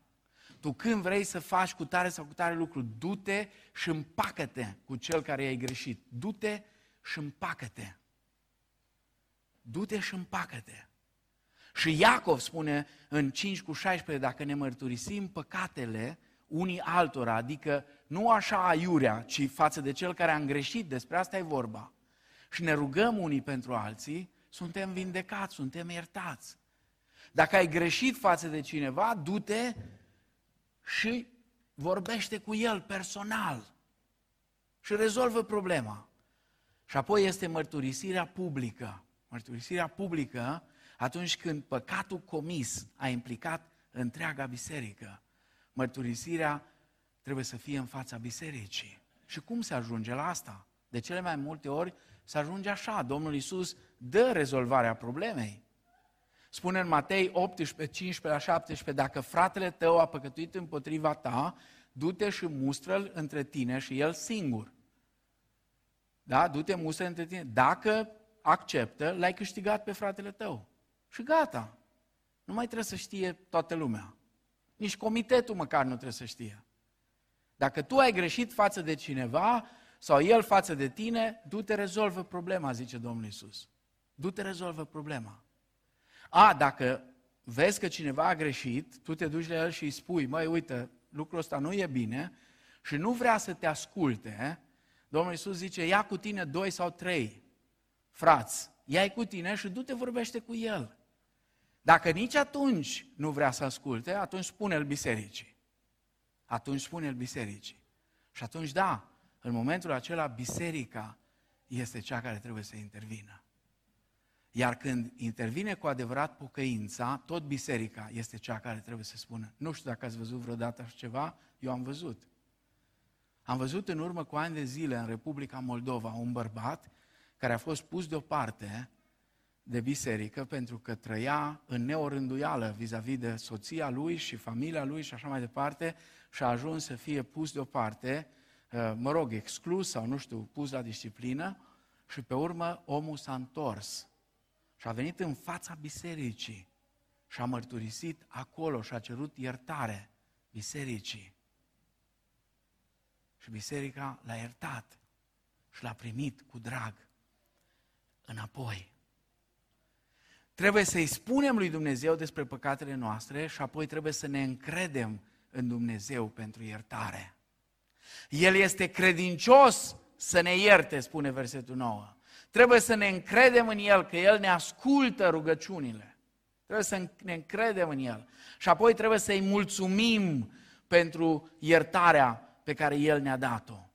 Speaker 2: tu când vrei să faci cu tare sau cu tare lucru, du-te și împacă-te cu cel care i-ai greșit. Du-te și împacă-te. Du-te și împacă-te. Și Iacov spune în 5 cu 16, dacă ne mărturisim păcatele unii altora, adică nu așa aiurea, ci față de cel care a greșit, despre asta e vorba, și ne rugăm unii pentru alții, suntem vindecați, suntem iertați. Dacă ai greșit față de cineva, du-te și vorbește cu el personal și rezolvă problema. Și apoi este mărturisirea publică. Mărturisirea publică atunci când păcatul comis a implicat întreaga biserică. Mărturisirea trebuie să fie în fața bisericii. Și cum se ajunge la asta? De cele mai multe ori se ajunge așa. Domnul Iisus dă rezolvarea problemei. Spune în Matei 18, 15 la 17, dacă fratele tău a păcătuit împotriva ta, du-te și mustră-l între tine și el singur. Da? Du-te, mustră între tine. Dacă acceptă, l-ai câștigat pe fratele tău. Și gata. Nu mai trebuie să știe toată lumea. Nici comitetul măcar nu trebuie să știe. Dacă tu ai greșit față de cineva sau el față de tine, du-te rezolvă problema, zice Domnul Isus. Du-te rezolvă problema. A, dacă vezi că cineva a greșit, tu te duci la el și îi spui, măi, uite, lucrul ăsta nu e bine și nu vrea să te asculte, Domnul Iisus zice, ia cu tine doi sau trei frați, ia cu tine și du-te vorbește cu el. Dacă nici atunci nu vrea să asculte, atunci spune-l bisericii. Atunci spune-l bisericii. Și atunci, da, în momentul acela, biserica este cea care trebuie să intervină. Iar când intervine cu adevărat pocăința, tot biserica este cea care trebuie să spună. Nu știu dacă ați văzut vreodată așa ceva, eu am văzut. Am văzut în urmă cu ani de zile în Republica Moldova un bărbat care a fost pus deoparte de biserică pentru că trăia în neorânduială vis-a-vis de soția lui și familia lui și așa mai departe și a ajuns să fie pus deoparte, uh, mă rog, exclus sau nu știu, pus la disciplină și pe urmă omul s-a întors și a venit în fața bisericii și a mărturisit acolo și a cerut iertare bisericii. Și biserica l-a iertat și l-a primit cu drag înapoi. Trebuie să-i spunem lui Dumnezeu despre păcatele noastre și apoi trebuie să ne încredem în Dumnezeu pentru iertare. El este credincios să ne ierte, spune versetul 9. Trebuie să ne încredem în El, că El ne ascultă rugăciunile. Trebuie să ne încredem în El. Și apoi trebuie să-i mulțumim pentru iertarea pe care El ne-a dat-o.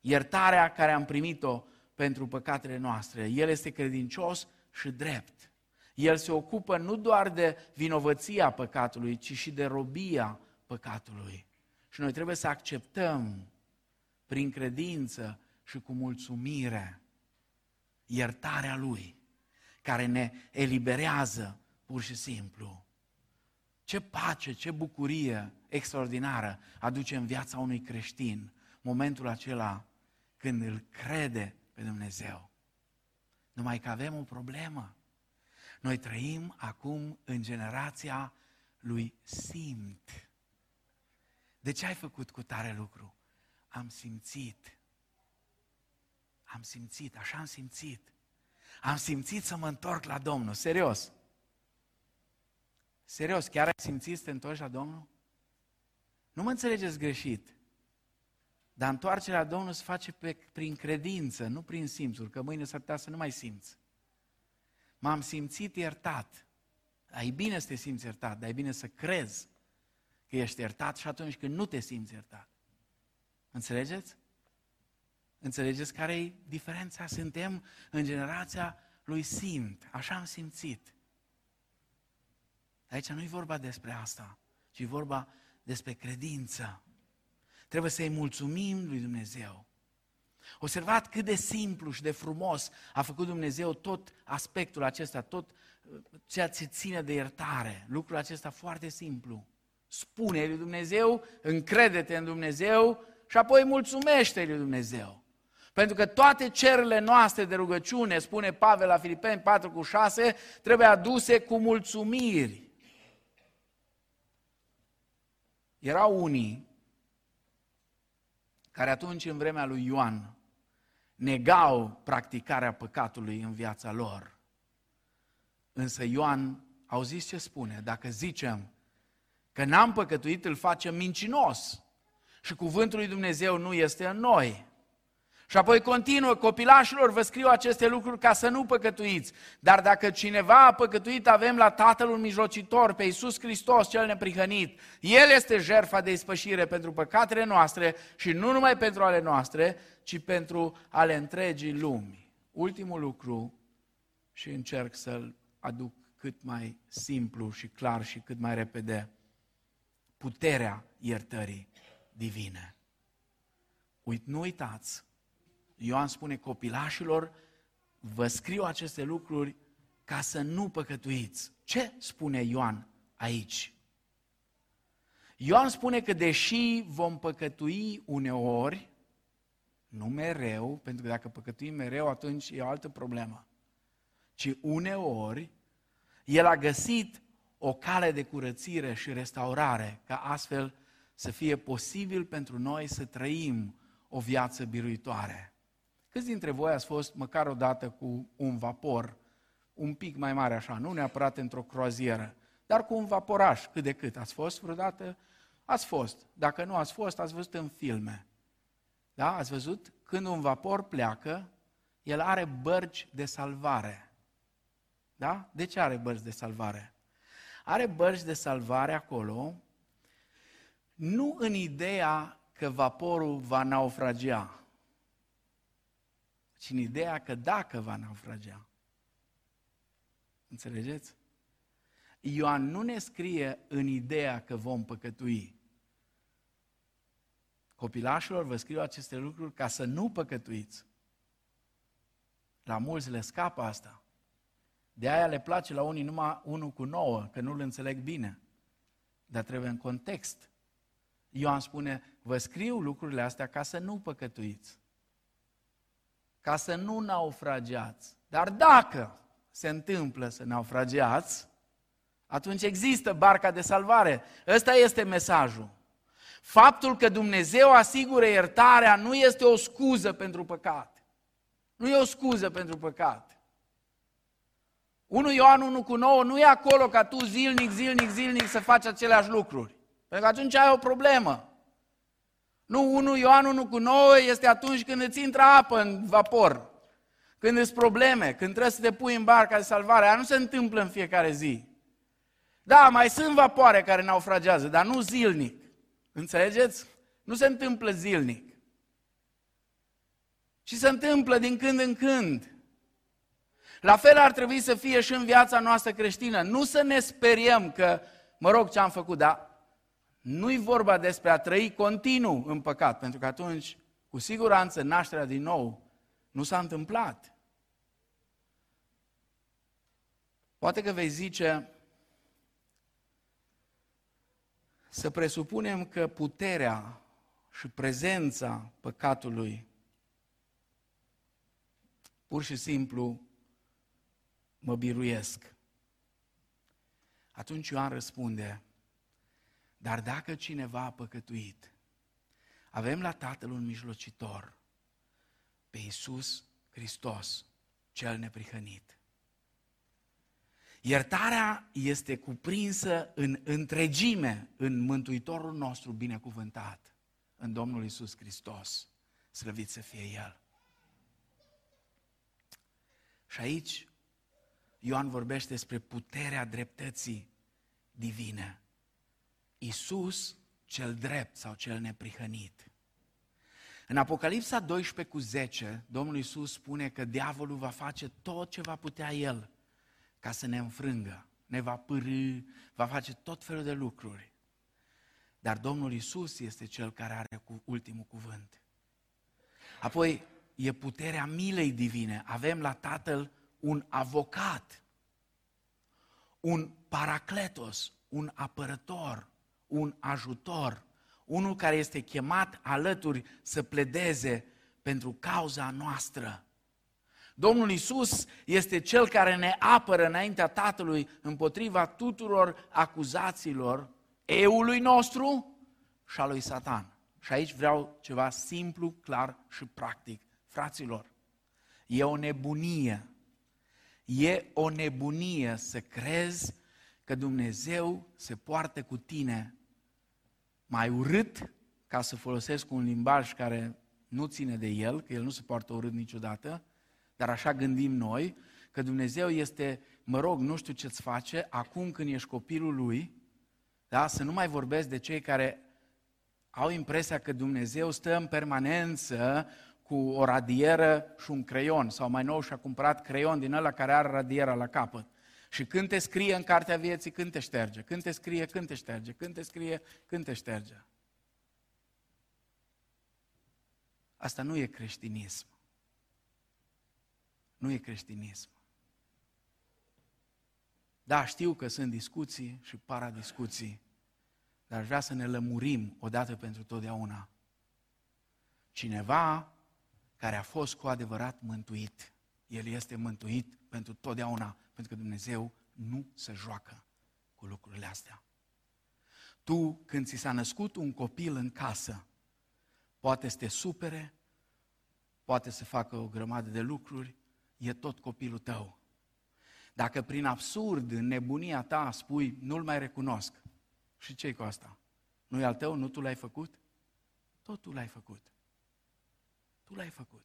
Speaker 2: Iertarea care am primit-o pentru păcatele noastre. El este credincios și drept. El se ocupă nu doar de vinovăția păcatului, ci și de robia păcatului. Și noi trebuie să acceptăm prin credință și cu mulțumire iertarea Lui, care ne eliberează pur și simplu. Ce pace, ce bucurie extraordinară aduce în viața unui creștin momentul acela când îl crede pe Dumnezeu. Numai că avem o problemă. Noi trăim acum în generația lui simt. De ce ai făcut cu tare lucru? Am simțit. Am simțit, așa am simțit. Am simțit să mă întorc la Domnul, serios. Serios, chiar ai simțit să te întorci la Domnul? Nu mă înțelegeți greșit. Dar întoarcerea la Domnul se face pe, prin credință, nu prin simțuri, că mâine s-ar putea să nu mai simți. M-am simțit iertat. Dar e bine să te simți iertat, dar e bine să crezi că ești iertat și atunci când nu te simți iertat. Înțelegeți? Înțelegeți care e diferența? Suntem în generația lui simt. Așa am simțit. Aici nu e vorba despre asta, ci e vorba despre credință. Trebuie să-i mulțumim lui Dumnezeu. Observat cât de simplu și de frumos a făcut Dumnezeu tot aspectul acesta, tot uh, ceea ce ține de iertare. Lucrul acesta foarte simplu. Spune lui Dumnezeu, încrede-te în Dumnezeu și apoi mulțumește lui Dumnezeu. Pentru că toate cerurile noastre de rugăciune, spune Pavel la Filipeni 4 cu 6, trebuie aduse cu mulțumiri. Erau unii care atunci, în vremea lui Ioan, negau practicarea păcatului în viața lor. Însă Ioan, zis ce spune? Dacă zicem că n-am păcătuit, îl facem mincinos și cuvântul lui Dumnezeu nu este în noi. Și apoi continuă, copilașilor, vă scriu aceste lucruri ca să nu păcătuiți. Dar dacă cineva a păcătuit, avem la Tatăl un mijlocitor, pe Iisus Hristos cel neprihănit. El este jertfa de ispășire pentru păcatele noastre și nu numai pentru ale noastre, ci pentru ale întregii lumi. Ultimul lucru, și încerc să-l aduc cât mai simplu și clar și cât mai repede, puterea iertării divine. Uit, nu uitați Ioan spune copilașilor, vă scriu aceste lucruri ca să nu păcătuiți. Ce spune Ioan aici? Ioan spune că deși vom păcătui uneori, nu mereu, pentru că dacă păcătuim mereu, atunci e o altă problemă, ci uneori, el a găsit o cale de curățire și restaurare, ca astfel să fie posibil pentru noi să trăim o viață biruitoare. Câți dintre voi ați fost măcar o dată cu un vapor un pic mai mare așa, nu neapărat într-o croazieră, dar cu un vaporaș cât de cât. Ați fost vreodată? Ați fost. Dacă nu ați fost, ați văzut în filme. Da? Ați văzut? Când un vapor pleacă, el are bărci de salvare. Da? De ce are bărci de salvare? Are bărci de salvare acolo, nu în ideea că vaporul va naufragia, ci în ideea că dacă va naufragia. Înțelegeți? Ioan nu ne scrie în ideea că vom păcătui. Copilașilor, vă scriu aceste lucruri ca să nu păcătuiți. La mulți le scapă asta. De aia le place la unii numai unul cu nouă, că nu-l înțeleg bine. Dar trebuie în context. Ioan spune, vă scriu lucrurile astea ca să nu păcătuiți. Ca să nu naufragiați. Dar dacă se întâmplă să naufragiați, atunci există barca de salvare. Ăsta este mesajul. Faptul că Dumnezeu asigură iertarea nu este o scuză pentru păcat. Nu e o scuză pentru păcat. 1 Ioan 1 cu 9 nu e acolo ca tu zilnic, zilnic, zilnic să faci aceleași lucruri. Pentru că atunci ai o problemă. Nu 1 Ioan 1 cu 9 este atunci când îți intră apă în vapor. Când îți probleme, când trebuie să te pui în barca de salvare. Aia nu se întâmplă în fiecare zi. Da, mai sunt vapoare care naufragează, dar nu zilnic. Înțelegeți? Nu se întâmplă zilnic. Și se întâmplă din când în când. La fel ar trebui să fie și în viața noastră creștină. Nu să ne speriem că, mă rog, ce am făcut, dar nu-i vorba despre a trăi continuu în păcat, pentru că atunci, cu siguranță, nașterea din nou nu s-a întâmplat. Poate că vei zice, să presupunem că puterea și prezența păcatului pur și simplu mă biruiesc. Atunci Ioan răspunde, dar dacă cineva a păcătuit, avem la Tatăl un mijlocitor, pe Iisus Hristos, cel neprihănit. Iertarea este cuprinsă în întregime în Mântuitorul nostru binecuvântat, în Domnul Isus Hristos. Slăvit să fie El. Și aici Ioan vorbește despre puterea dreptății divine. Isus cel drept sau cel neprihănit. În Apocalipsa 12 cu 10, Domnul Isus spune că diavolul va face tot ce va putea el ca să ne înfrângă, ne va pârâ, va face tot felul de lucruri. Dar Domnul Isus este cel care are cu ultimul cuvânt. Apoi e puterea milei divine. Avem la Tatăl un avocat, un paracletos, un apărător, un ajutor, unul care este chemat alături să pledeze pentru cauza noastră. Domnul Isus este cel care ne apără înaintea Tatălui împotriva tuturor acuzațiilor eului nostru și a lui Satan. Și aici vreau ceva simplu, clar și practic. Fraților, e o nebunie. E o nebunie să crezi că Dumnezeu se poartă cu tine mai urât, ca să folosesc un limbaj care nu ține de el, că el nu se poartă urât niciodată, dar așa gândim noi, că Dumnezeu este, mă rog, nu știu ce-ți face, acum când ești copilul lui, da? să nu mai vorbesc de cei care au impresia că Dumnezeu stă în permanență cu o radieră și un creion, sau mai nou și-a cumpărat creion din ăla care are radiera la capăt. Și când te scrie în cartea vieții, când te șterge, când te scrie, când te șterge, când te scrie, când te șterge. Asta nu e creștinism. Nu e creștinism. Da, știu că sunt discuții și paradiscuții, dar aș vrea să ne lămurim odată pentru totdeauna. Cineva care a fost cu adevărat mântuit, el este mântuit pentru totdeauna, pentru că Dumnezeu nu se joacă cu lucrurile astea. Tu, când ți s-a născut un copil în casă, poate să te supere, poate să facă o grămadă de lucruri, e tot copilul tău. Dacă prin absurd, în nebunia ta, spui, nu-l mai recunosc, și ce cu asta? Nu e al tău? Nu tu l-ai făcut? Tot tu l-ai făcut. Tu l-ai făcut.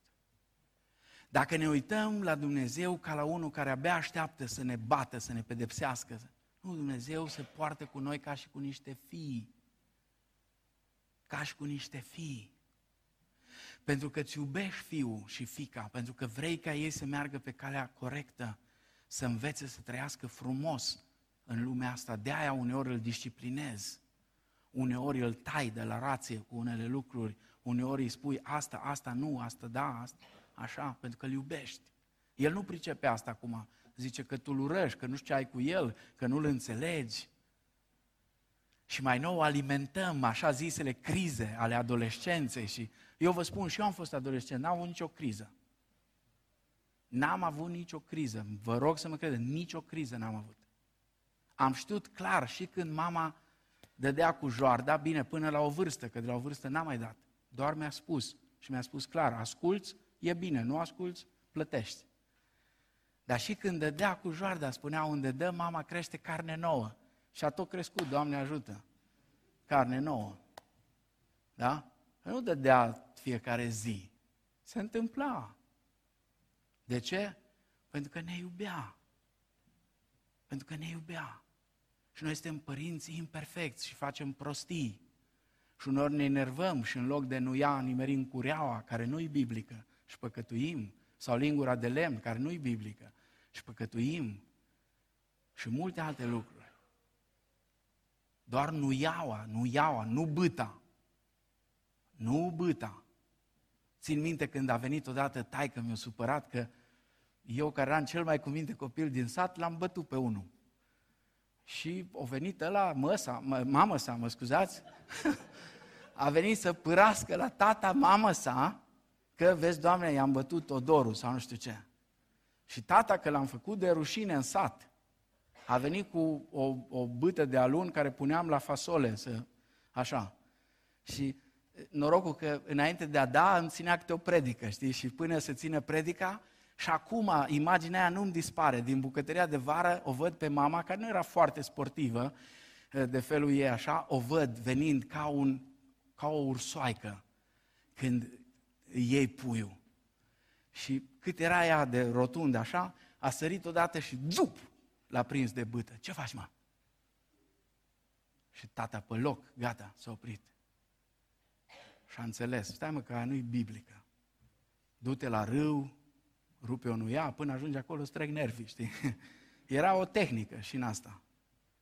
Speaker 2: Dacă ne uităm la Dumnezeu ca la unul care abia așteaptă să ne bată, să ne pedepsească, nu, Dumnezeu se poartă cu noi ca și cu niște fii. Ca și cu niște fii. Pentru că îți iubești fiul și fica, pentru că vrei ca ei să meargă pe calea corectă, să învețe să trăiască frumos în lumea asta. De aia uneori îl disciplinezi, uneori îl tai de la rație cu unele lucruri, uneori îi spui asta, asta nu, asta da, asta, așa, pentru că îl iubești. El nu pricepe asta acum, zice că tu urăști, că nu știu ce ai cu el, că nu-l înțelegi. Și mai nou alimentăm așa zisele crize ale adolescenței și eu vă spun, și eu am fost adolescent, n-am avut nicio criză. N-am avut nicio criză. Vă rog să mă credeți, nicio criză n-am avut. Am știut clar și când mama dădea cu joarda, bine, până la o vârstă, că de la o vârstă n-am mai dat. Doar mi-a spus și mi-a spus clar, asculți, e bine, nu asculți, plătești. Dar și când dădea cu joarda, spunea, unde dă, mama crește carne nouă. Și a tot crescut, Doamne ajută. Carne nouă. Da? Nu dădea fiecare zi. Se întâmpla. De ce? Pentru că ne iubea. Pentru că ne iubea. Și noi suntem părinți imperfecți și facem prostii. Și uneori ne enervăm și în loc de nu ia nimerim cureaua, care nu-i biblică, și păcătuim, sau lingura de lemn, care nu-i biblică, și păcătuim, și multe alte lucruri. Doar nu iaua, nu iaua, nu băta. Nu băta. Țin minte când a venit odată taică mi-a supărat că eu, care eram cel mai cuvinte copil din sat, l-am bătut pe unul. Și a venit ăla, măsa, mamă sa, mă scuzați, a venit să pârască la tata mamă sa, că, vezi, Doamne, i-am bătut odorul sau nu știu ce. Și tata, că l-am făcut de rușine în sat, a venit cu o, o bâtă de alun care puneam la fasole, să, așa. Și norocul că înainte de a da îmi ținea câte o predică, știi? Și până să țină predica, și acum imaginea aia nu-mi dispare. Din bucătăria de vară o văd pe mama, care nu era foarte sportivă, de felul ei așa, o văd venind ca, un, ca o ursoaică când iei puiul. Și cât era ea de rotundă așa, a sărit odată și zup, l-a prins de bâtă. Ce faci, mă? Și tata pe loc, gata, s-a oprit. Și a înțeles, stai mă că nu-i biblică. Du-te la râu, rupe o nuia, până ajungi acolo îți trec nervii, știi? Era o tehnică și în asta.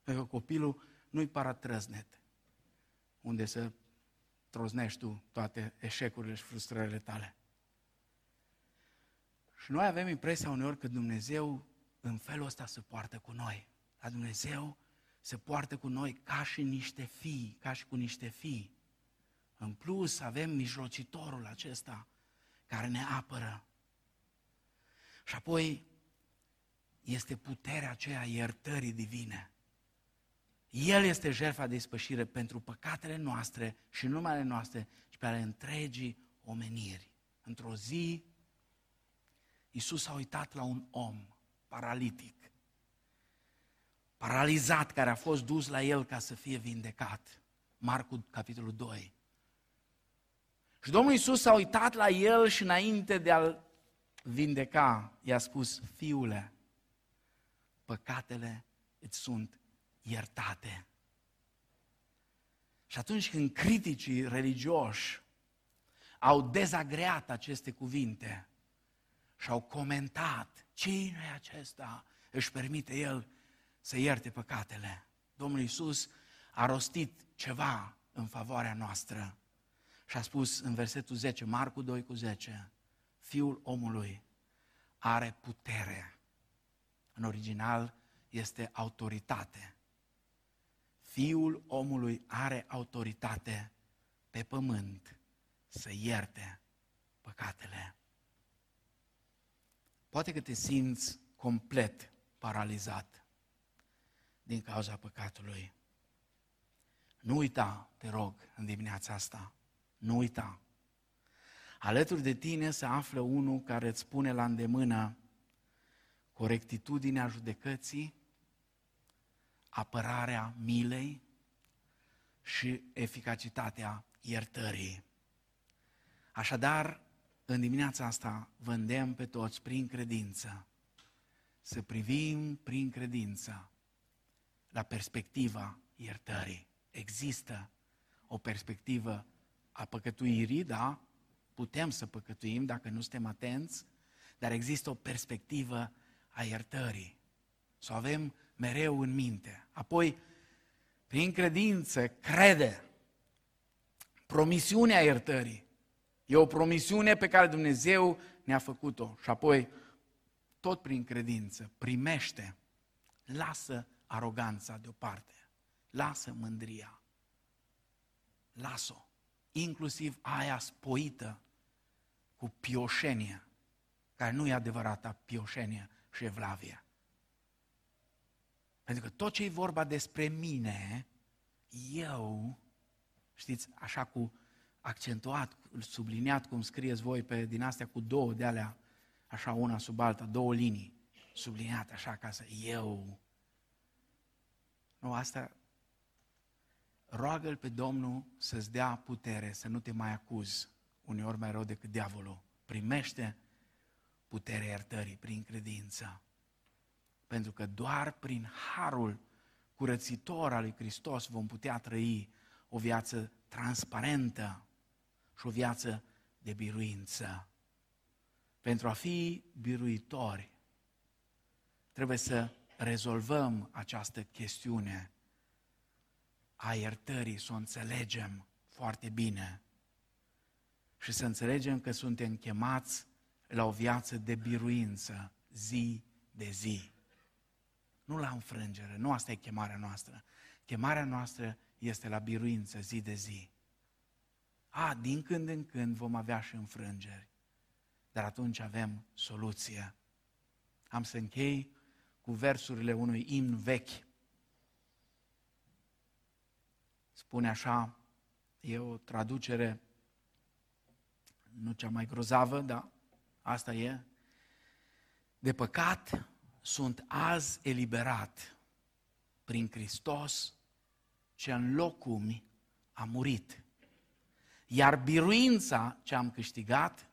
Speaker 2: Pentru că copilul nu-i paratrăznet, unde să troznești tu toate eșecurile și frustrările tale. Și noi avem impresia uneori că Dumnezeu în felul ăsta se poartă cu noi. La Dumnezeu se poartă cu noi ca și niște fii, ca și cu niște fii. În plus, avem mijlocitorul acesta care ne apără. Și apoi este puterea aceea iertării divine. El este jertfa de ispășire pentru păcatele noastre și numele noastre, și pe ale întregii omeniri. Într-o zi, Iisus a uitat la un om paralitic, paralizat, care a fost dus la el ca să fie vindecat. Marcu, capitolul 2. Și Domnul Iisus s-a uitat la el și înainte de a-l vindeca, i-a spus, fiule, păcatele îți sunt iertate. Și atunci când criticii religioși au dezagreat aceste cuvinte și au comentat, cine e acesta? Își permite el să ierte păcatele. Domnul Iisus a rostit ceva în favoarea noastră și a spus în versetul 10, Marcu 2 cu 10, Fiul omului are putere. În original este autoritate. Fiul omului are autoritate pe pământ să ierte păcatele. Poate că te simți complet paralizat din cauza păcatului. Nu uita, te rog, în dimineața asta, nu uita. Alături de tine se află unul care îți pune la îndemână corectitudinea judecății, apărarea milei și eficacitatea iertării. Așadar, în dimineața asta vândem pe toți prin credință, să privim prin credință la perspectiva iertării. Există o perspectivă a păcătuirii, da? Putem să păcătuim dacă nu suntem atenți, dar există o perspectivă a iertării. Să o avem mereu în minte. Apoi, prin credință, crede. Promisiunea iertării. E o promisiune pe care Dumnezeu ne-a făcut-o. Și apoi, tot prin credință, primește, lasă aroganța deoparte, lasă mândria, lasă-o, inclusiv aia spoită cu pioșenie, care nu e adevărata pioșenie și evlavie. Pentru că tot ce e vorba despre mine, eu, știți, așa cu accentuat, subliniat, cum scrieți voi pe din astea cu două de alea, așa una sub alta, două linii, subliniat așa ca să eu. Nu, asta roagă-L pe Domnul să-ți dea putere, să nu te mai acuzi, uneori mai rău decât diavolul. Primește puterea iertării prin credință. Pentru că doar prin harul curățitor al lui Hristos vom putea trăi o viață transparentă și o viață de biruință. Pentru a fi biruitori, trebuie să rezolvăm această chestiune a iertării, să o înțelegem foarte bine și să înțelegem că suntem chemați la o viață de biruință zi de zi. Nu la înfrângere, nu asta e chemarea noastră. Chemarea noastră este la biruință zi de zi. A, din când în când vom avea și înfrângeri, dar atunci avem soluție. Am să închei cu versurile unui imn vechi. Spune așa, e o traducere nu cea mai grozavă, dar asta e. De păcat sunt azi eliberat prin Hristos ce în locul a murit. Iar biruința ce am câștigat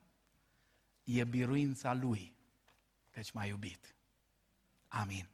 Speaker 2: e biruința Lui, căci m-a iubit. Amin.